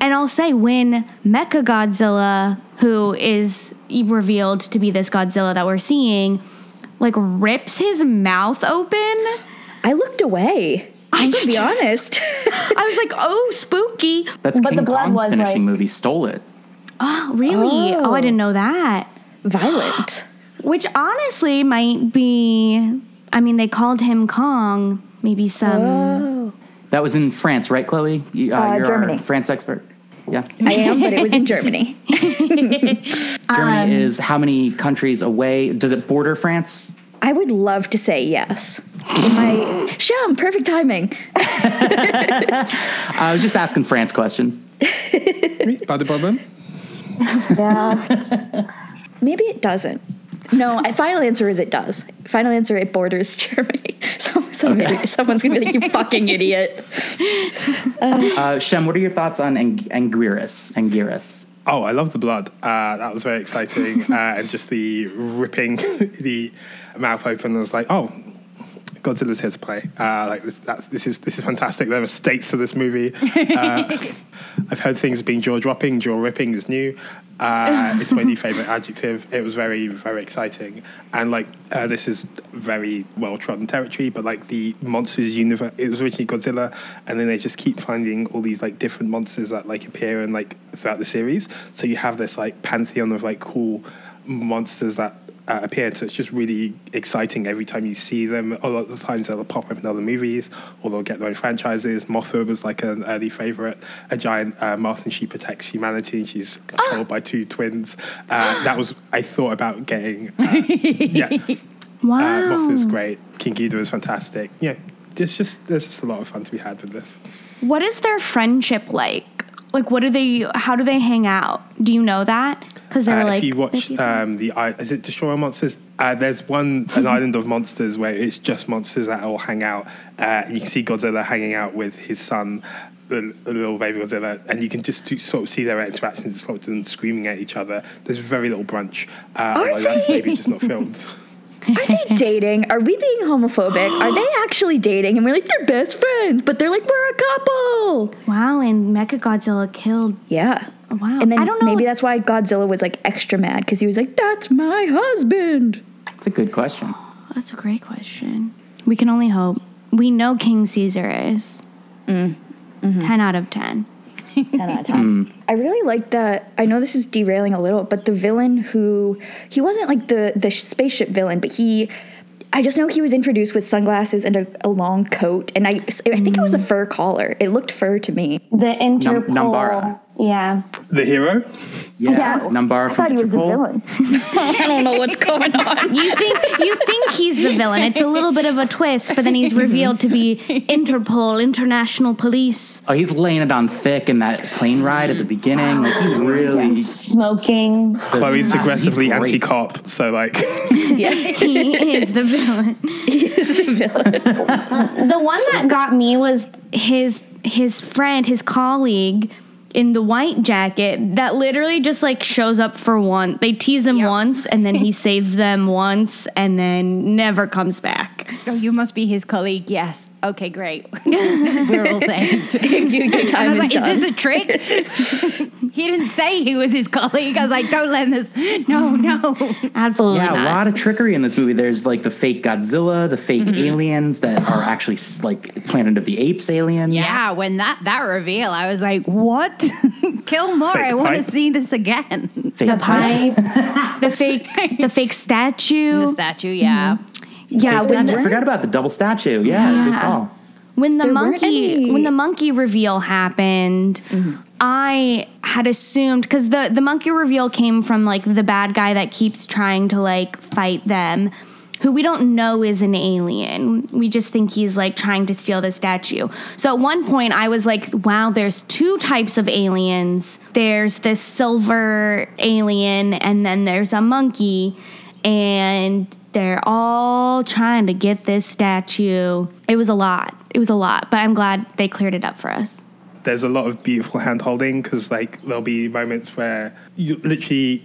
And I'll say, when Mecha Godzilla, who is revealed to be this Godzilla that we're seeing, like rips his mouth open, I looked away. I'm gonna be (laughs) honest. I was like, oh, spooky. that's But king the blood kong's was, finishing like- movie stole it Oh, really? Oh. I didn't know that. Violent. (gasps) Which honestly might be, I mean, they called him Kong. Maybe some. Oh. that was in france right chloe you, uh, Uh, you're Germany. our france expert yeah I am, but it was in Germany. (laughs) (laughs) Germany is how many countries away? Does it border France? I would love to say yes. My Sham, perfect timing. (laughs) I was just asking France questions. (laughs) Pas de problème? Yeah. Maybe it doesn't. No, I final answer is it does. Final answer it borders (laughs) Germany. So, somebody, Someone's gonna be like, you fucking idiot. Uh, Shem, what are your thoughts on Ang- Anguirus? Anguirus. Oh, I love the blood. Uh, that was very exciting, uh, and just the ripping the mouth open. I was like, oh, Godzilla's here to play. Uh, like this, this is this is fantastic. There are stakes to this movie. Uh, (laughs) I've heard things being jaw dropping, jaw ripping is new. Uh, it's my new favorite (laughs) adjective. It was very very exciting, and like uh, this is very well trodden territory. But like the monsters universe, it was originally Godzilla, and then they just keep finding all these like different monsters that like appear and like throughout the series. So you have this like pantheon of like cool monsters that uh, appear. So it's just really exciting every time you see them. A lot of the times they'll pop up in other movies or they'll get their own franchises. Mothra was like an early favorite. A giant uh, moth and she protects humanity and she's controlled by two twins. Uh, that was, I thought about getting, uh, (laughs) yeah. Wow. Uh, Mothra's great. King Ghidorah is fantastic. Yeah, there's just, there's just a lot of fun to be had with this. What is their friendship like? Like, what do they? How do they hang out? Do you know that? Because they're Uh, like. if you watch um, the i- is it Destroy All Monsters? Uh, there's one an island of monsters where it's just monsters that all hang out. Uh, and you can see Godzilla hanging out with his son, the, the little baby Godzilla, and you can just do, sort of see their interactions, it's sort of them screaming at each other. There's very little brunch. Uh, Are like that's they? maybe just not filmed. (laughs) Are they dating? Are we being homophobic? Are they (gasps) actually dating? And we're like, they're best friends, but they're like, we're a couple. wow, and Mecha Godzilla killed. Yeah. Wow. And then I don't know. maybe that's why Godzilla was like extra mad because he was like, that's my husband. That's a good question. That's a great question. We can only hope. We know King Caesar is. Mm. Mm-hmm. 10 out of 10. (laughs) 10 out of 10. I really like that. I know this is derailing a little, but the villain who he wasn't like the the spaceship villain, but he. I just know he was introduced with sunglasses and a, a long coat, and I I think it was a fur collar. It looked fur to me. The Interpol. Nanbara. Yeah. The hero? Yeah, Yeah. Nanbara I from thought he was the villain. I don't know what's going on. (laughs) You think you think he's the villain. It's a little bit of a twist, but then he's revealed to be Interpol, International Police. Oh, he's laying it on thick in that plane ride at the beginning. Like he's really. Smoking. Chloe's aggressively anti cop, so like. (laughs) Yeah. he is the villain. He is the villain. The one that got me was His his friend, his colleague, in the white jacket that literally just like shows up for one. They tease him once and then he (laughs) saves them once and then never comes back. Oh, you must be his colleague. Yes. Okay, great. (laughs) We're all saved. You- (laughs) your I time was is like, done. is this a trick? (laughs) he didn't say he was his colleague. I was like, don't let this. No, no. Absolutely Yeah, not. a lot of trickery in this movie. There's like the fake Godzilla, the fake mm-hmm. aliens that are actually like Planet of the Apes aliens. Yeah, when that that reveal, I was like, what? Kill more. Fake I want to see this again. Fake The pipe. the fake the fake statue. The statue, yeah. Mm-hmm. Yeah, when statue. I forgot about the double statue. Yeah, good call. when the There monkey any- when the monkey reveal happened mm-hmm. i had assumed because the the monkey reveal came from like the bad guy that keeps trying to like fight them who we don't know is an alien we just think he's like trying to steal the statue so at one point i was like wow there's two types of aliens there's this silver alien and then there's a monkey and they're all trying to get this statue. It was a lot. It was a lot, but I'm glad they cleared it up for us. There's a lot of beautiful hand holding because like there'll be moments where you literally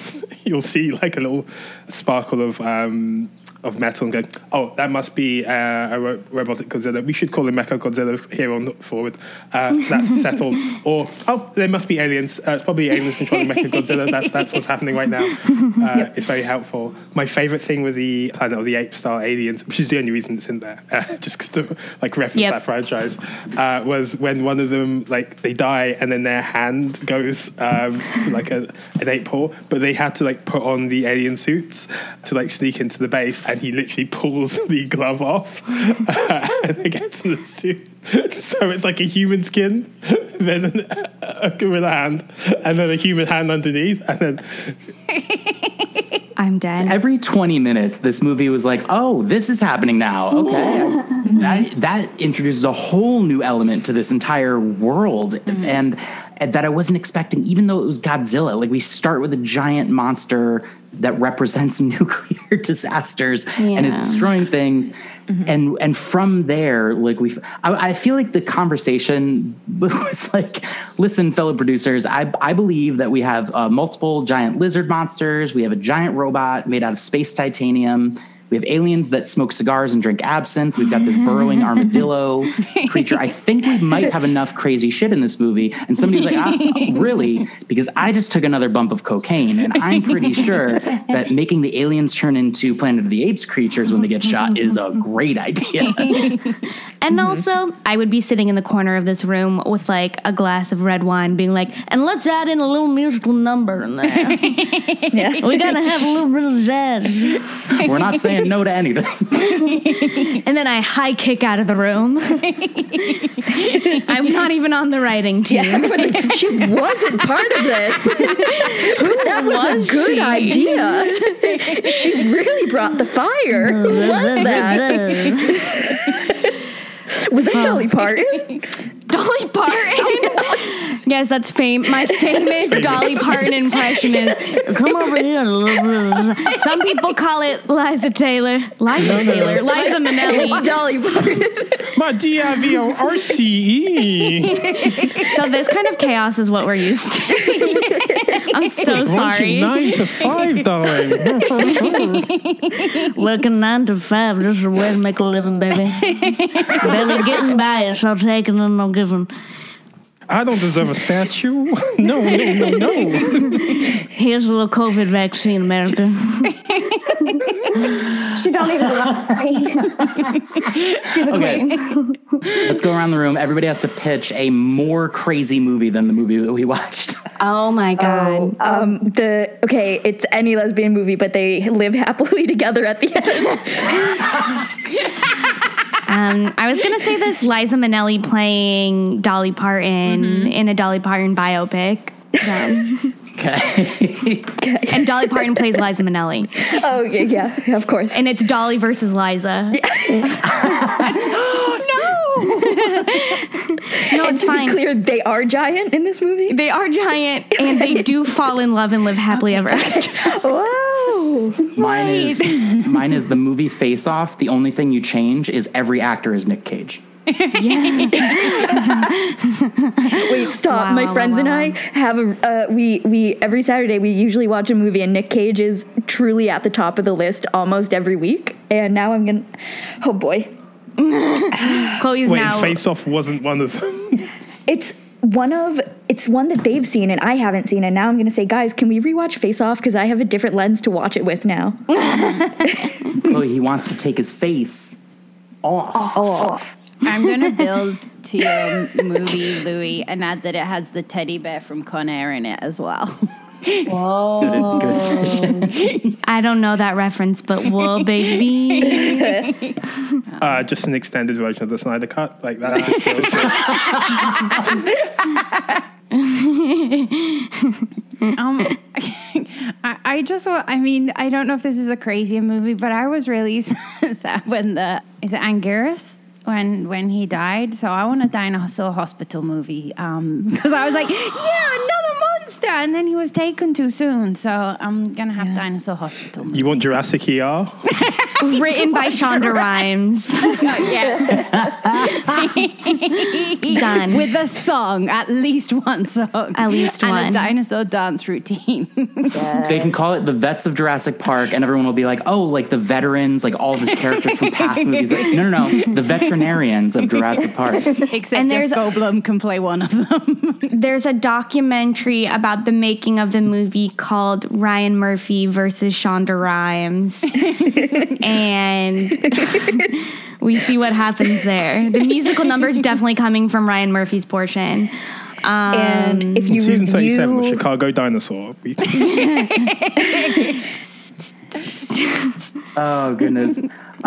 (laughs) you'll see like a little sparkle of um, of metal and go, oh, that must be uh, a ro- robotic Godzilla. We should call him Mecha Godzilla here on forward. Uh, that's (laughs) settled. Or oh, there must be aliens. Uh, it's probably aliens controlling Mecha Godzilla. That's that's what's happening right now. (laughs) Uh, It's very helpful. My favorite thing with the Planet of the Apes style aliens, which is the only reason it's in there, (laughs) uh, just because to like reference Yep. that franchise, uh, was when one of them like they die and then their hand goes um, to like a, an ape paw, but they had to like put on the alien suits to like sneak into the base, and he literally pulls (laughs) the glove off (laughs) and it gets in the suit. (laughs) So it's like a human skin, then a gorilla hand, and then a human hand underneath, and then I'm dead. Every 20 minutes, this movie was like, oh, this is happening now. Okay. that, that introduces a whole new element to this entire world. Mm-hmm. And, and that I wasn't expecting, even though it was Godzilla. Like, we start with a giant monster that represents (laughs) nuclear disasters and is destroying things. And and from there, like we, I, I feel like the conversation (laughs) was like, listen, fellow producers, I I believe that we have uh, multiple giant lizard monsters. We have a giant robot made out of space titanium. We have aliens that smoke cigars and drink absinthe. We've got this burrowing (laughs) armadillo creature. I think we might have enough crazy shit in this movie. And somebody was like, ah, (laughs) really? Because I just took another bump of cocaine, and I'm pretty sure that making the aliens turn into Planet of the Apes creatures when they get shot is a great idea. (laughs) And also, I would be sitting in the corner of this room with like a glass of red wine, being like, and let's add in a little musical number in there. We gotta have a little bit of jazz. We're not saying no to anything. (laughs) And then I high kick out of the room. I'm not even on the writing team. Yeah, everyone's like, she wasn't part of this. that was, was a good she? idea. she really brought the fire. Who was that? Was that Dolly Parton? Dolly Parton. (laughs) yes, that's fame. My famous Dolly Parton impression is come over (laughs) here. Some people call it Liza Taylor. Liza Taylor. Liza Minnelli. Dolly Parton. (laughs) my D-I-V-O-R-C-E. So this kind of chaos is what we're used to. (laughs) I'm so sorry. Nine to five, darling. Working nine to five, this is a way to make a living, baby. Barely getting by, it's all taking and no giving. I don't deserve a statue. (laughs) No, no, no, no. Here's a little COVID vaccine, America. (laughs) She don't even love me. (laughs) She's a Okay. queen. Let's go around the room. Everybody has to pitch a more crazy movie than the movie that we watched. Oh my god. Um, the okay, it's any lesbian movie, but they live happily together at the end. Um, I was gonna say this Liza Minnelli playing Dolly Parton in a Dolly Parton biopic. Um, Okay. and Dolly Parton plays Liza Minnelli. oh yeah, yeah, of course. And it's Dolly versus Liza. (laughs) no, and it's to fine. be clear, they are giant in this movie. They are giant and they (laughs) do fall in love and live happily ever after. (laughs) Whoa! (laughs) mine is (laughs) mine is the movie Face Off. The only thing you change is every actor is Nick Cage. (laughs) Wait, stop. Wow, My wow, friends wow, and wow. I have a uh, we we every Saturday we usually watch a movie and Nick Cage is truly at the top of the list almost every week. And now I'm gonna oh boy. Chloe's Wait, now. Face Off wasn't one of them. It's one of it's one that they've seen and I haven't seen and now I'm gonna say, guys, can we rewatch Face Off? Because I have a different lens to watch it with now. (laughs) oh, he wants to take his face off. Off. I'm gonna build to your movie, Louis, and add that it has the teddy bear from Con Air in it as well. (laughs) Good, good addition. I don't know that reference, but whoa, baby. (laughs) Uh, just an extended version of the Snyder Cut. Like that. just feels (laughs) Um, I, I just, wa- I mean, I don't know if this is a crazy movie, but I was really (laughs) sad when the is it Anguirus when when he died. So I want a dinosaur hospital movie because I was like, yeah, another monster, and then he was taken too soon. So I'm gonna have dinosaur hospital. Movie. You want Jurassic ER? (laughs) Written by Shonda (laughs) Rhimes. (laughs) Done. With a song, at least one song, At least and one. a dinosaur dance routine. They can call it the Vets of Jurassic Park, and everyone will be like, "Oh, like the veterans, like all the characters from past movies." Like, no, no, no, the veterinarians of Jurassic Park. Except And and there's- Jeff Goldblum can play one of them. There's a documentary about the making of the movie called Ryan Murphy versus Shonda Rhimes. (laughs) and we see what happens there. The musical number is definitely coming from Ryan Murphy's portion. Um, And if you Season 37 of review Chicago Dinosaur. (laughs) (laughs) Oh goodness.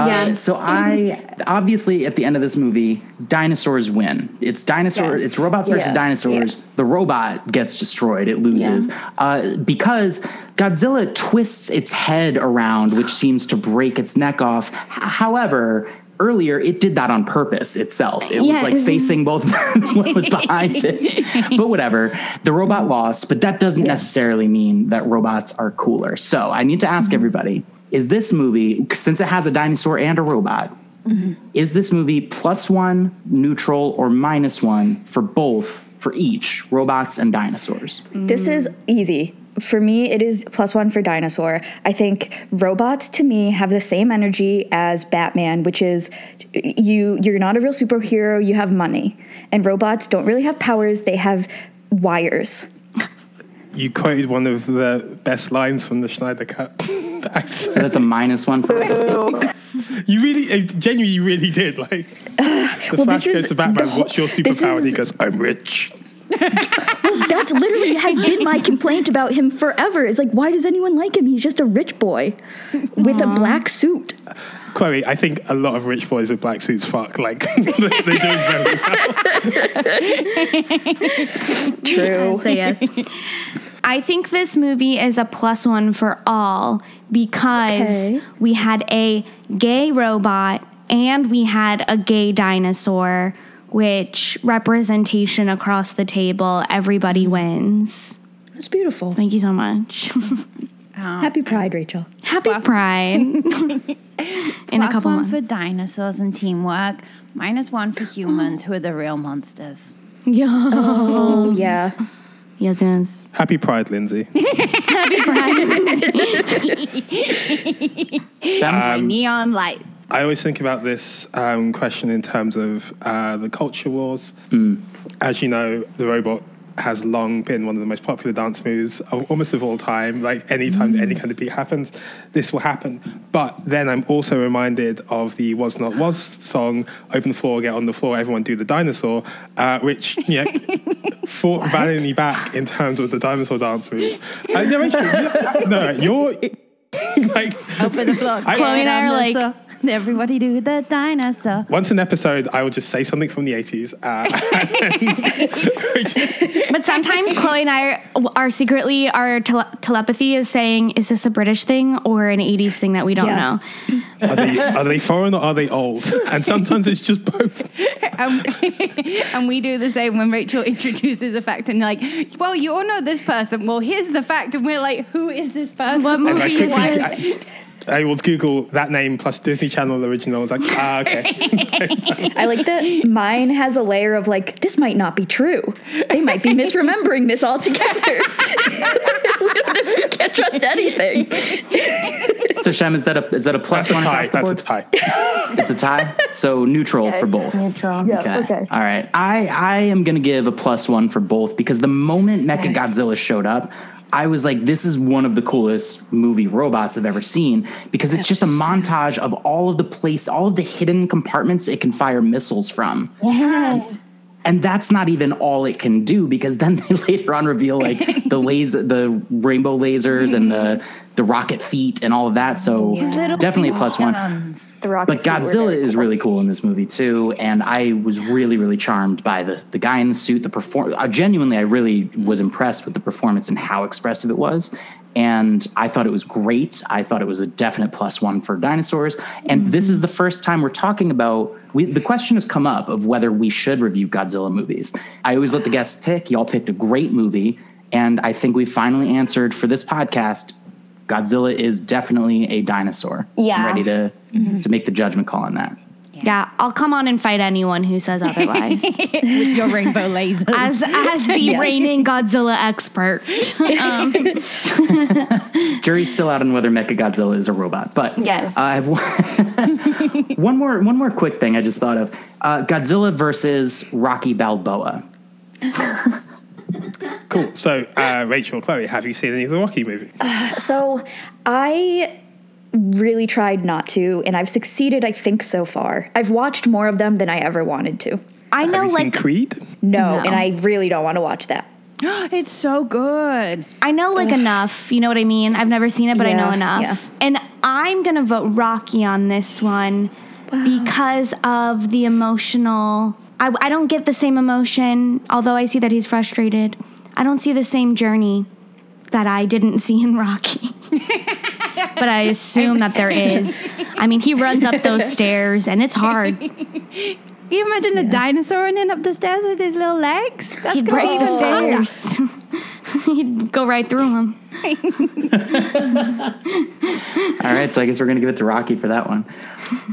Uh, Yeah. So I obviously at the end of this movie, dinosaurs win. It's dinosaur. Yes. It's robots versus Yeah. dinosaurs. The robot gets destroyed. It loses uh, because Godzilla twists its head around, which seems to break its neck off. H- however. Earlier, it did that on purpose itself. It was like facing both (laughs) what was (laughs) behind it. But whatever. The robot mm-hmm. lost, but that doesn't necessarily mean that robots are cooler. So I need to ask mm-hmm. everybody is this movie, since it has a dinosaur and a robot, mm-hmm. is this movie plus one, neutral, or minus one for both, for each, robots and dinosaurs? This is easy. For me, it is plus one for dinosaur. I think robots to me have the same energy as Batman, which is you you're not a real superhero, you have money. And robots don't really have powers, they have wires. you quoted one of the best lines from the Snyder Cut. That's- So that's a minus one for robots. you really, uh, genuinely, you really did. Like, the well, Flash this goes to Batman, whole- what's your this superpower? And he goes, I'm rich. (laughs) That's literally has been my complaint about him forever. It's like, why does anyone like him? He's just a rich boy with a black suit. Chloe, I think a lot of rich boys with black suits fuck. Like, (laughs) they do doing very well. (laughs) True. say yes. I think this movie is a plus one for all because Okay. we had a gay robot and we had a gay dinosaur, which representation across the table, everybody wins. That's beautiful. Thank you so much. Happy Pride, Rachel. Happy Plus- Pride. (laughs) (laughs) In a couple one months. for dinosaurs and teamwork, minus one for humans who are the real monsters. Yeah. Oh, yeah. Yes, yes. Happy Pride, Lindsay. (laughs) Happy Pride. My um, neon light. I always think about this um, question in terms of uh, the culture wars. As you know, the robot has long been one of the most popular dance moves of, almost of all time. Like anytime that any kind of beat happens, this will happen. But then I'm also reminded of the Was Not Was song, Open the Floor, Get on the Floor, Everyone Do the Dinosaur, uh, which you (laughs) know, fought valiantly back in terms of the dinosaur dance move. Uh, no, actually, (laughs) no, you're like Open the floor. I- Chloe and I are like- Dinosaur. (laughs) Everybody do the dinosaur. Once an episode, I will just say something from the 80s. Uh, (laughs) But sometimes Chloe and I are, are secretly, our tele- telepathy is saying, is this a British thing or an 80s thing that we don't Yeah. know? are, they, are they foreign or are they old? And sometimes it's just both. (laughs) Um, and we do the same when Rachel introduces a fact and like, well, you all know this person. Well, here's the fact. And we're like, who is this person? What movie is quickly, this? I, Everyone's Google that name plus Disney Channel original. It's like, ah, okay. (laughs) I like that mine has a layer of like, this might not be true. They might be misremembering this altogether. (laughs) we, don't, we can't trust anything. So Shem, is that a is that a plus That's a one tie. That's a tie. It's a tie. So neutral for both. Neutral. Yeah. Okay. All right. I I am gonna give a plus one for both because the moment Mecha Godzilla showed up, I was like, this is one of the coolest movie robots I've ever seen because it's just a montage of all of the place, all of the hidden compartments it can fire missiles from. Yes. And that's not even all it can do because then they (laughs) later on reveal like the (laughs) laser, the rainbow lasers and the the rocket feet and all of that. So definitely a plus one. But Godzilla is cool. really cool in this movie too, and I was really, really charmed by the the guy in the suit. The perform, uh, genuinely, I really was impressed with the performance and how expressive it was. And I thought it was great. I thought it was a definite plus one for dinosaurs. And this is the first time we're talking about. We, the question has come up of whether we should review Godzilla movies. I always let the guests pick. Y'all picked a great movie, and I think we finally answered for this podcast. Godzilla is definitely a dinosaur. I'm Yeah. ready to to make the judgment call on that. Yeah, I'll come on and fight anyone who says otherwise. (laughs) with your rainbow lasers. as as the (laughs) reigning Godzilla expert. (laughs) Um, Jury's still out on whether Mechagodzilla is a robot, but Yes. uh, I have one, one more one more quick thing I just thought of: uh, Godzilla versus Rocky Balboa. Cool. So, uh, Rachel, Chloe, have you seen any of the Rocky movies? So I really tried not to, and I've succeeded, I think, so far. I've watched more of them than I ever wanted to. I know, have you seen like Creed? No, No. and I really don't want to watch that. (gasps) it's so good. I know like enough. You know what I mean? I've never seen it, but I know enough. yeah. And I'm gonna vote Rocky on this one because of the emotional. I, I don't get the same emotion, although I see that he's frustrated. I don't see the same journey that I didn't (laughs) see in Rocky. (laughs) but I (laughs) assume that there is. I mean, he runs up those (laughs) stairs and it's hard. Can you imagine a dinosaur running up the stairs with his little legs? That's He'd break the stairs. (laughs) He'd go right through them. All right, so I guess we're gonna give it to Rocky for that one.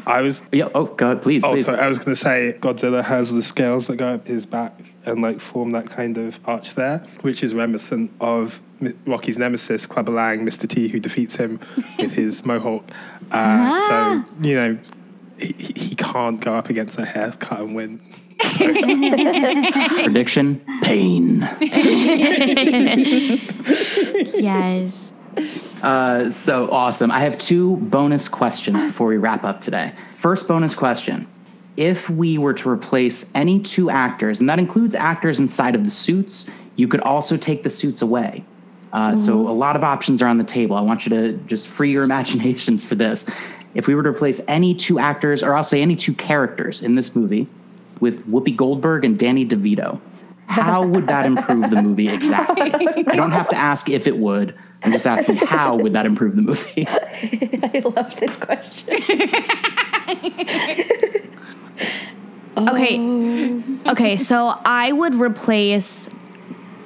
I was. Yeah. Oh, go ahead, please, Oh, please. sorry, I was going to say Godzilla has the scales that go up his back and like form that kind of arch there, which is reminiscent of M- Rocky's nemesis, Clubber Lang, Mr. T, who defeats him (laughs) with his mohawk. Uh, So you know he, he he can't go up against a haircut and win. (laughs) Prediction: pain. (laughs) Yes. Uh, so awesome. I have two bonus questions before we wrap up today. First bonus question. If we were to replace any two actors, and that includes actors inside of the suits, you could also take the suits away. Uh, so a lot of options are on the table. I want you to just free your (laughs) imaginations for this. If we were to replace any two actors, or I'll say any two characters in this movie, with Whoopi Goldberg and Danny DeVito, how would that improve the movie exactly? (laughs) I don't have to ask if it would. I'm just asking how would that improve the movie? (laughs) I love this question. Okay. Okay, so I would replace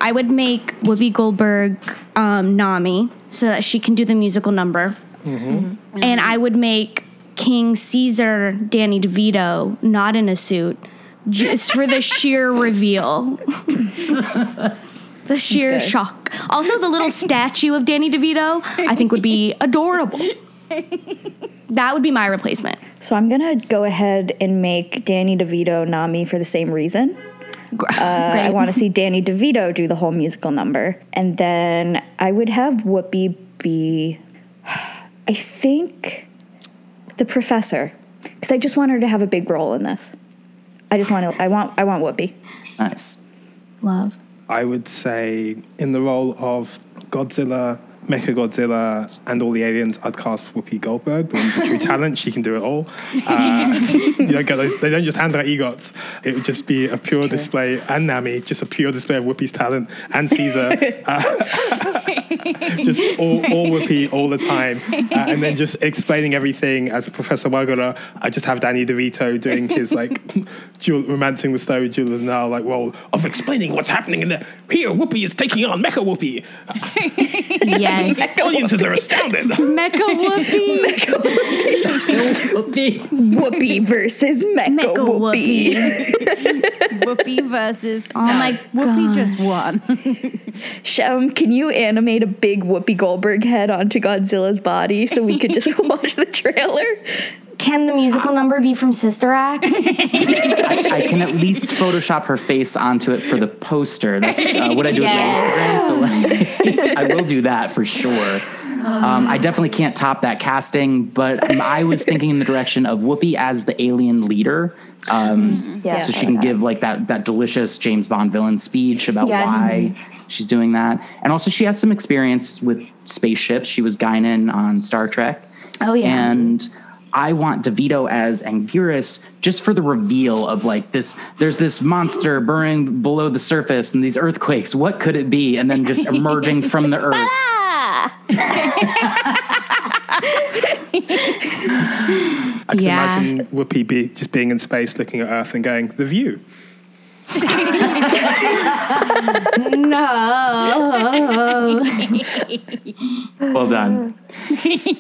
I would make Whoopi Goldberg um, Nami so that she can do the musical number. And I would make King Caesar Danny DeVito not in a suit just for the sheer (laughs) reveal. the sheer shock. Also the little statue of Danny DeVito I think would be adorable. (laughs) That would be my replacement. So I'm gonna go ahead and make Danny DeVito Nami for the same reason. Gr- Uh, (laughs) I want to see Danny DeVito do the whole musical number, and then I would have Whoopi be, I think, the professor, because I just want her to have a big role in this. I just want to. I want. I want Whoopi. Nice. Love. I would say in the role of Godzilla, Mecha Godzilla, and all the aliens, I'd cast Whoopi Goldberg. The one's a true (laughs) talent; she can do it all. Uh, you don't get those; they don't just hand out egots. It would just be a pure display, and Nami, just a pure display of Whoopi's talent and Caesar. (laughs) Uh, (laughs) just all, all Whoopi all the time, uh, and then just explaining everything as Professor Wagoda. I just have Danny DeVito doing his like Jul- romancing the story with Julia now, like well of explaining what's happening in the here. Whoopi is taking on Mecha Whoopi. Yes. Audiences are astounded. (laughs) Mecha Whoopi. Whoopi versus Mecha, Mecha Whoopi. (laughs) Whoopi versus. Oh my oh, Whoopi God. just won. (laughs) Shem, can you animate a big Whoopi Goldberg head onto Godzilla's body so we could just watch the trailer? Can the musical number be from Sister Act? (laughs) I can at least Photoshop her face onto it for the poster. That's uh, what I do Yeah. with my Instagram. So like, I will do that for sure. Um, I definitely can't top that casting, but um, I was thinking in the direction of Whoopi as the alien leader. Um, Yeah. so she can give like that that delicious James Bond villain speech about Yes. why she's doing that, and also she has some experience with spaceships. She was Guinan on Star Trek. Oh, yeah. and I want DeVito as Anguirus just for the reveal of like this. There's this monster burning below the surface, and these earthquakes. What could it be? And then just emerging from the (laughs) earth. I can Yeah. imagine Whoopi be just being in space, looking at Earth, and going, "The view." No. Well done.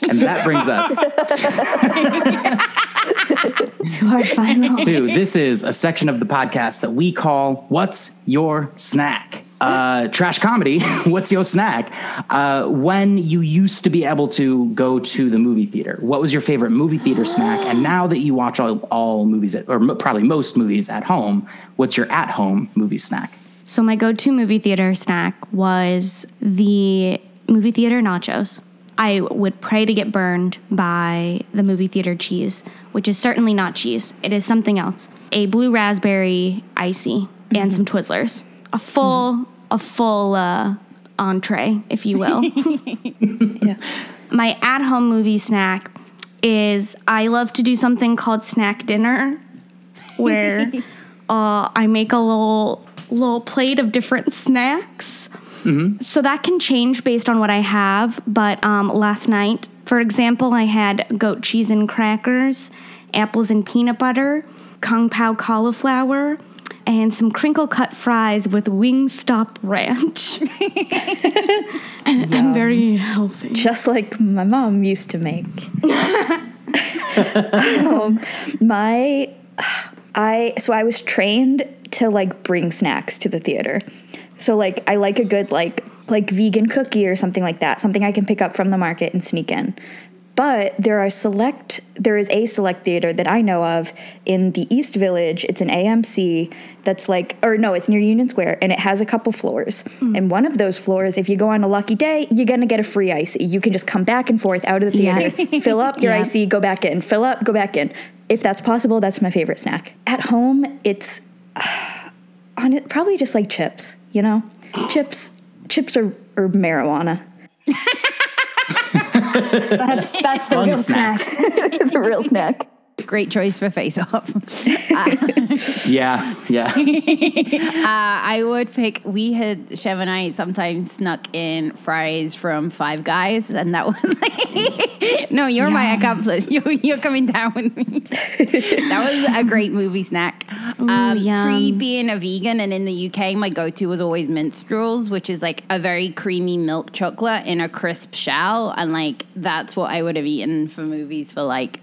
And that brings us (laughs) to our final. to this is a section of the podcast that we call "What's Your Snack." Uh, trash comedy. (laughs) What's your snack? Uh, when you used to be able to go to the movie theater, what was your favorite movie theater snack? And now that you watch all, all movies, at, or mo- probably most movies at home, what's your at-home movie snack? So my go-to movie theater snack was the movie theater nachos. I would pray to get burned by the movie theater cheese, which is certainly not cheese. It is something else. A blue raspberry icy and some Twizzlers. A full, a full uh, entree, if you will. (laughs) yeah. My at-home movie snack is I love to do something called snack dinner, where (laughs) uh, I make a little little plate of different snacks. So that can change based on what I have. But um, last night, for example, I had goat cheese and crackers, apples and peanut butter, kung pao cauliflower, and some crinkle cut fries with Wingstop ranch. And (laughs) I'm very healthy. Just like my mom used to make. (laughs) um, my, I, so I was trained to like bring snacks to the theater. So like I like a good like like vegan cookie or something like that, something I can pick up from the market and sneak in. But there are select there is a select theater that I know of in the East Village. It's an AMC that's like or no, it's near Union Square and it has a couple floors. Hmm. And one of those floors, if you go on a lucky day, you're gonna get a free icy. You can just come back and forth out of the Yeah. theater, (laughs) fill up your Yeah. icy, go back in, fill up, go back in. If that's possible, that's my favorite snack. At home, it's (sighs) on it probably just like chips, you know? (gasps) Chips chips or, or marijuana. (laughs) That's that's the Fun real snacks. snack. (laughs) the real snack. Great choice for face off. (laughs) Yeah, yeah. (laughs) Uh, I would pick. We had Chev and I sometimes snuck in fries from Five Guys, and that was (laughs) like, no, you're my accomplice. You, you're coming down with me. that was a great movie snack. um. Pre being a vegan, and in the UK, my go-to was always minstrels, which is like a very creamy milk chocolate in a crisp shell, and like that's what I would have eaten for movies for like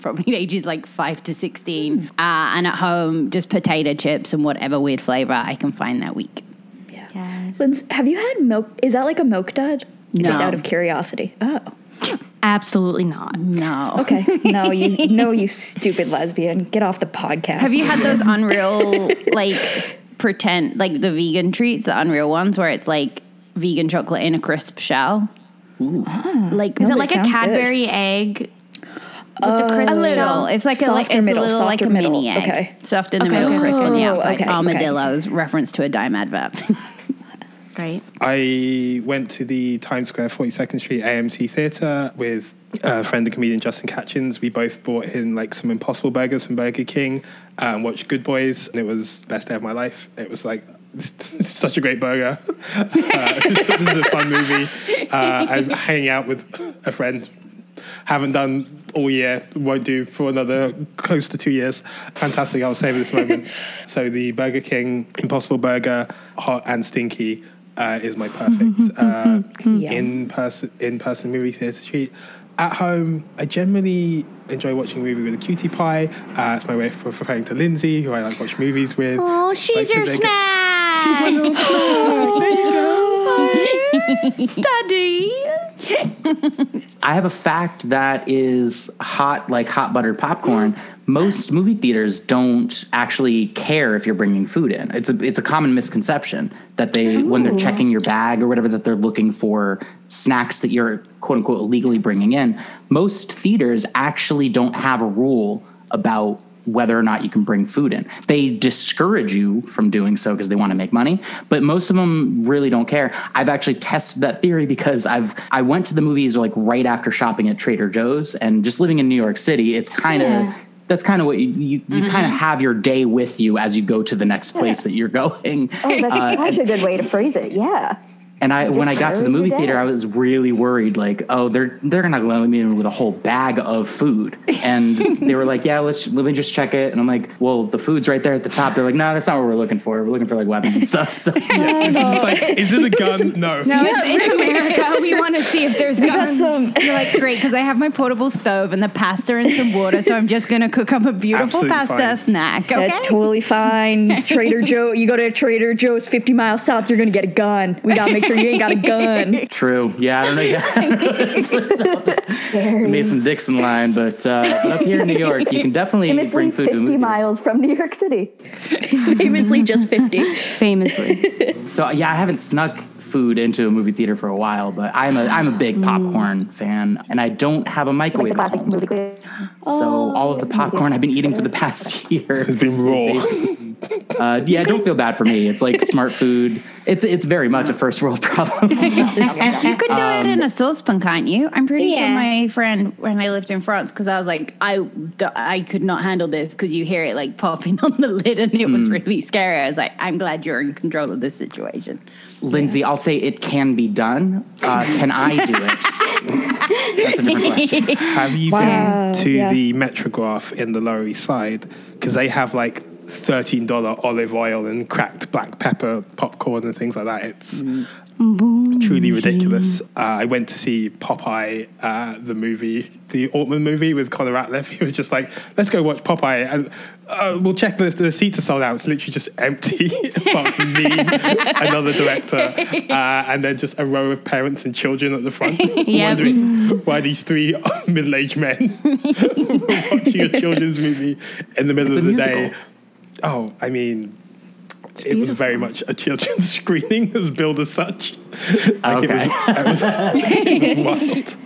probably ages like five to sixteen, uh, and at home just potato chips and whatever weird flavor I can find that week. Linz, have you had milk? Is that like a milk dud? Just No. out of curiosity. Oh, Absolutely not. No. okay. No, you (laughs) no, you stupid lesbian. Get off the podcast. Have you had those (laughs) unreal like pretend like the vegan treats, the unreal ones where it's like vegan chocolate in a crisp shell? Like Is it like it a sounds good. Cadbury egg with the crisp a little. shell? It's like a, like it's middle, a little like a softer middle. mini egg, Okay. stuffed in the Okay, middle, okay. crisp on the outside. okay, okay. Armadillos, reference to a dime advert. (laughs) Great. I went to the Times Square 42nd Street AMC Theatre with a friend and comedian Justin Catchins. We both bought in like some Impossible Burgers from Burger King and watched Good Boys. And it was the best day of my life. It was like (laughs) such a great burger. Uh, (laughs) this, this is a fun movie. Uh, I'm hanging out with a friend. Haven't done all year. Won't do for another close to two years. Fantastic. I'll savor this moment. (laughs) so the Burger King Impossible Burger, hot and stinky, uh, is my perfect (laughs) uh, in person in person movie theater treat. At home, I generally enjoy watching a movie with a cutie pie. Uh, it's my way of referring to Lindsay, who I like to watch movies with. Oh, she's Like, your get- snack. She's my little snack. There you go. (laughs) Daddy. (laughs) I have a fact that is hot, like hot buttered popcorn. Most movie theaters don't actually care if you're bringing food in. It's a it's a common misconception that they when they're checking your bag or whatever that they're looking for snacks that you're quote unquote illegally bringing in. Most theaters actually don't have a rule about whether or not you can bring food in. They discourage you from doing so because they want to make money, but most of them really don't care. I've actually tested that theory because I've I went to the movies like right after shopping at Trader Joe's and just living in New York City, it's kind of that's kind of what you you, you mm-hmm. kind of have your day with you as you go to the next place that you're (laughs) going. Oh, that's uh, such a good way to phrase it. Yeah. And I, when I got to the movie theater. I was really worried. Like, oh, they're they're not going to let me in with a whole bag of food. And (laughs) they were like, yeah, let's let me just check it. And I'm like, well, the food's right there at the top. They're like, no, that's not what we're looking for. We're looking for like weapons and stuff. So (laughs) This is just like, is it a (laughs) gun? No. No, it's, it's America. We want to see if there's guns. some- You're like, great, because I have my portable stove and the pasta and some water, so I'm just going to cook up a beautiful Absolutely pasta fine. snack. Okay? That's totally fine. Trader Joe, you go to Trader Joe's 50 miles south, you're gonna get a gun. We gotta make sure you ain't got a gun. (laughs) true. Yeah, I don't know. Yeah, it's, it's the Mason Dixon line, but, uh, up here in New York, you can definitely Famously bring food to 50 miles from New York City. Famously just 50. Famously. So yeah, I haven't snuck food into a movie theater for a while, but I'm a I'm a big popcorn fan, and I don't have a Like the microwave. at classic home. movie clip. So all of the popcorn I've been eating for the past (laughs) year has been raw. Uh, yeah, don't feel bad for me. It's like smart food. It's it's very much a first world (laughs) problem. (laughs) You could do it in a saucepan, can't you? I'm pretty sure my friend, when I lived in France, because I was like, I, I could not handle this because you hear it like popping (laughs) on the lid and it was really scary. I was like, I'm glad you're in control of this situation. Lindsay, I'll say it can be done. Uh, can I do it? That's a different question. Have you Wow, been to yeah. the Metrograph in the Lower East Side? Because they have like thirteen dollar olive oil and cracked black pepper popcorn and things like that. It's truly ridiculous. Uh, I went to see Popeye, uh, the movie, the Altman movie with Connor Ratliff. (laughs) He was just like, "Let's go watch Popeye," and uh, we'll check the, the seats are sold out. It's literally just empty, (laughs) apart from me, (laughs) another director, uh, and then just a row of parents and children at the front, wondering why these three middle-aged men were watching a children's movie in the middle It's of the musical. day. Oh, I mean. It was very much a children's (laughs) screening. Was billed as such. Like Okay. it was, was, (laughs) it was wild.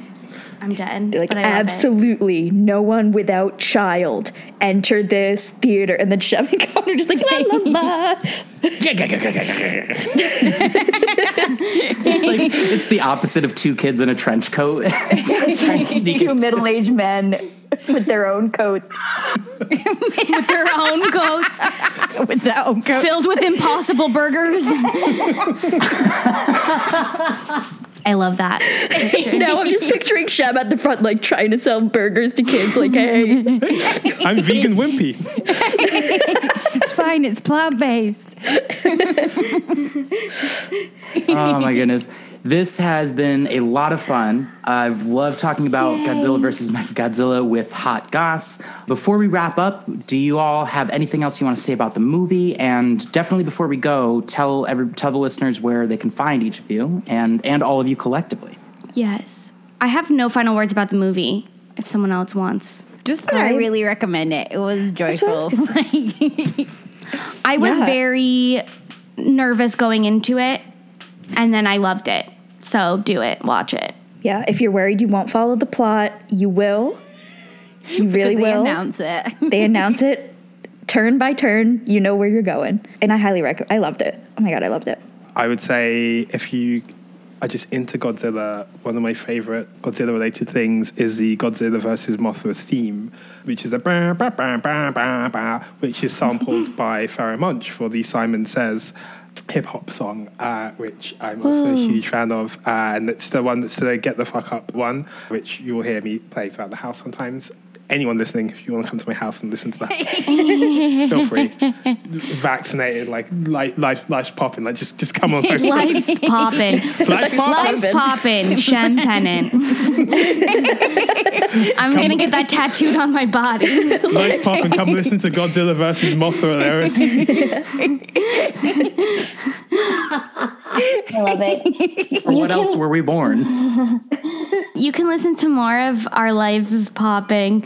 I'm dead. Like, but I love it. absolutely no one without child entered this theater. And then Chef and (laughs) Connor just like, la la la. It's like it's the opposite of two kids in a trench coat. It's (laughs) Trying to sneak two middle-aged men with their own coats. with their own coats With that old coat. filled with impossible burgers. (laughs) I love that. (laughs) now I'm just picturing Shem at the front, like trying to sell burgers to kids. Like, hey, (laughs) I'm vegan wimpy. (laughs) It's fine. It's plant based. oh my goodness. This has been a lot of fun. I've loved talking about Godzilla versus Godzilla with Hot Goss. Before we wrap up, do you all have anything else you want to say about the movie? And definitely before we go, tell every tell the listeners where they can find each of you and and all of you collectively. Yes. I have no final words about the movie if someone else wants. Just that I Alright. really recommend it. It was what I joyful. (laughs) I was Yeah. very nervous going into it, and then I loved it. So do it, watch it. yeah, if you're worried you won't follow the plot, you will. You really they will. announce it. (laughs) they announce it turn by turn. You know where you're going. And I highly recommend I loved it. Oh my God, I loved it. I would say if you are just into Godzilla, one of my favorite Godzilla related things is the Godzilla versus Mothra theme, which is a bah, bah, bah, bah, bah, bah, which is sampled (laughs) by Pharoahe Monch for the Simon Says hip hop song, uh, which I'm also a huge fan of, uh, and it's the one that's the "Get the Fuck Up" one, which you will hear me play throughout the house sometimes. Anyone listening, if you want to come to my house and listen to that, (laughs) feel free. Vaccinated, like life, life, life's popping. Like just, just come on. over. (laughs) Life's popping. Life's popping. Life's popping. Shem. (laughs) I'm gonna get that tattooed on my body. Life's popping. Come listen to Godzilla versus Mothra. There is. I love it. Or what else were we born? You can listen to more of our lives popping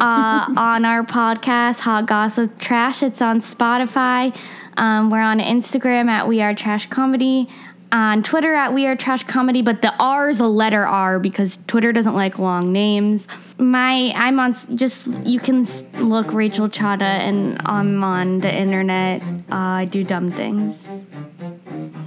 uh, on our podcast, Hot Gossip Trash. It's on Spotify. Um, we're on Instagram at We Are Trash Comedy. On Twitter at We Are Trash Comedy, but the R is a letter R because Twitter doesn't like long names. My I'm on just you can look Rachel Chada and I'm on the internet. Uh, I do dumb things.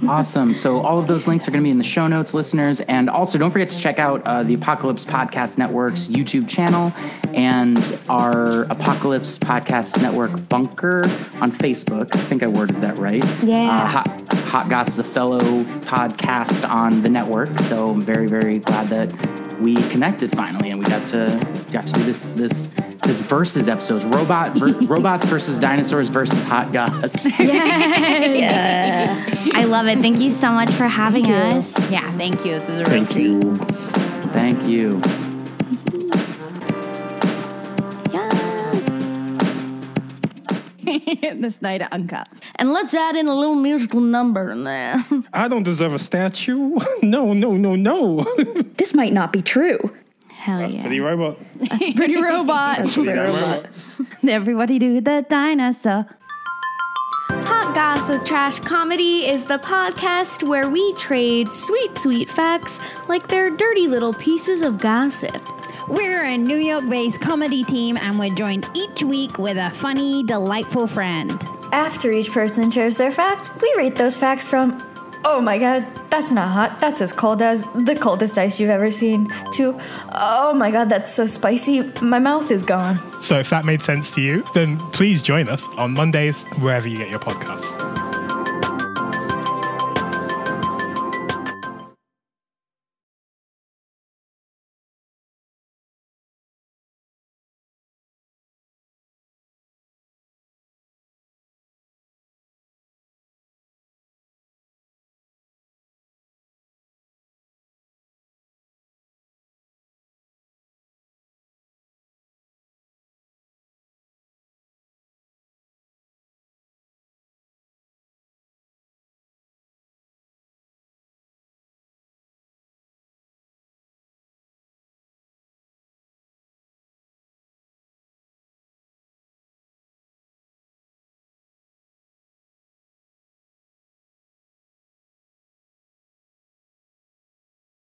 Awesome. So all of those links are going to be in the show notes, listeners. And also, don't forget to check out uh, the Apocalypse Podcast Network's YouTube channel and our Apocalypse Podcast Network bunker on Facebook. I think I worded that right. Yeah. Uh, Goss is a fellow podcast on the network, so I'm very, very glad that we connected finally, and we got to got to do this this this versus episodes robot ver, (laughs) robots versus dinosaurs versus Hot Goss. I love it. Thank you so much for having us. Yeah, thank you. This was a real Thank you. Thank you. (laughs) the Snyder Uncut. And let's add in a little musical number in there. (laughs) I don't deserve a statue. (laughs) No, no, no, no. This might not be true. Hell yeah. Pretty robot. That's pretty robot. That's pretty robot. Everybody do the dinosaur. Hot Goss with Trash Comedy is the podcast where we trade sweet, sweet facts like they're dirty little pieces of gossip. We're a New York based comedy team and we're joined each week with a funny, delightful friend. After each person shares their facts, we rate those facts from, oh my god, that's not hot, that's as cold as the coldest ice you've ever seen, to, oh my god, that's so spicy, my mouth is gone. So if that made sense to you, then please join us on Mondays wherever you get your podcasts.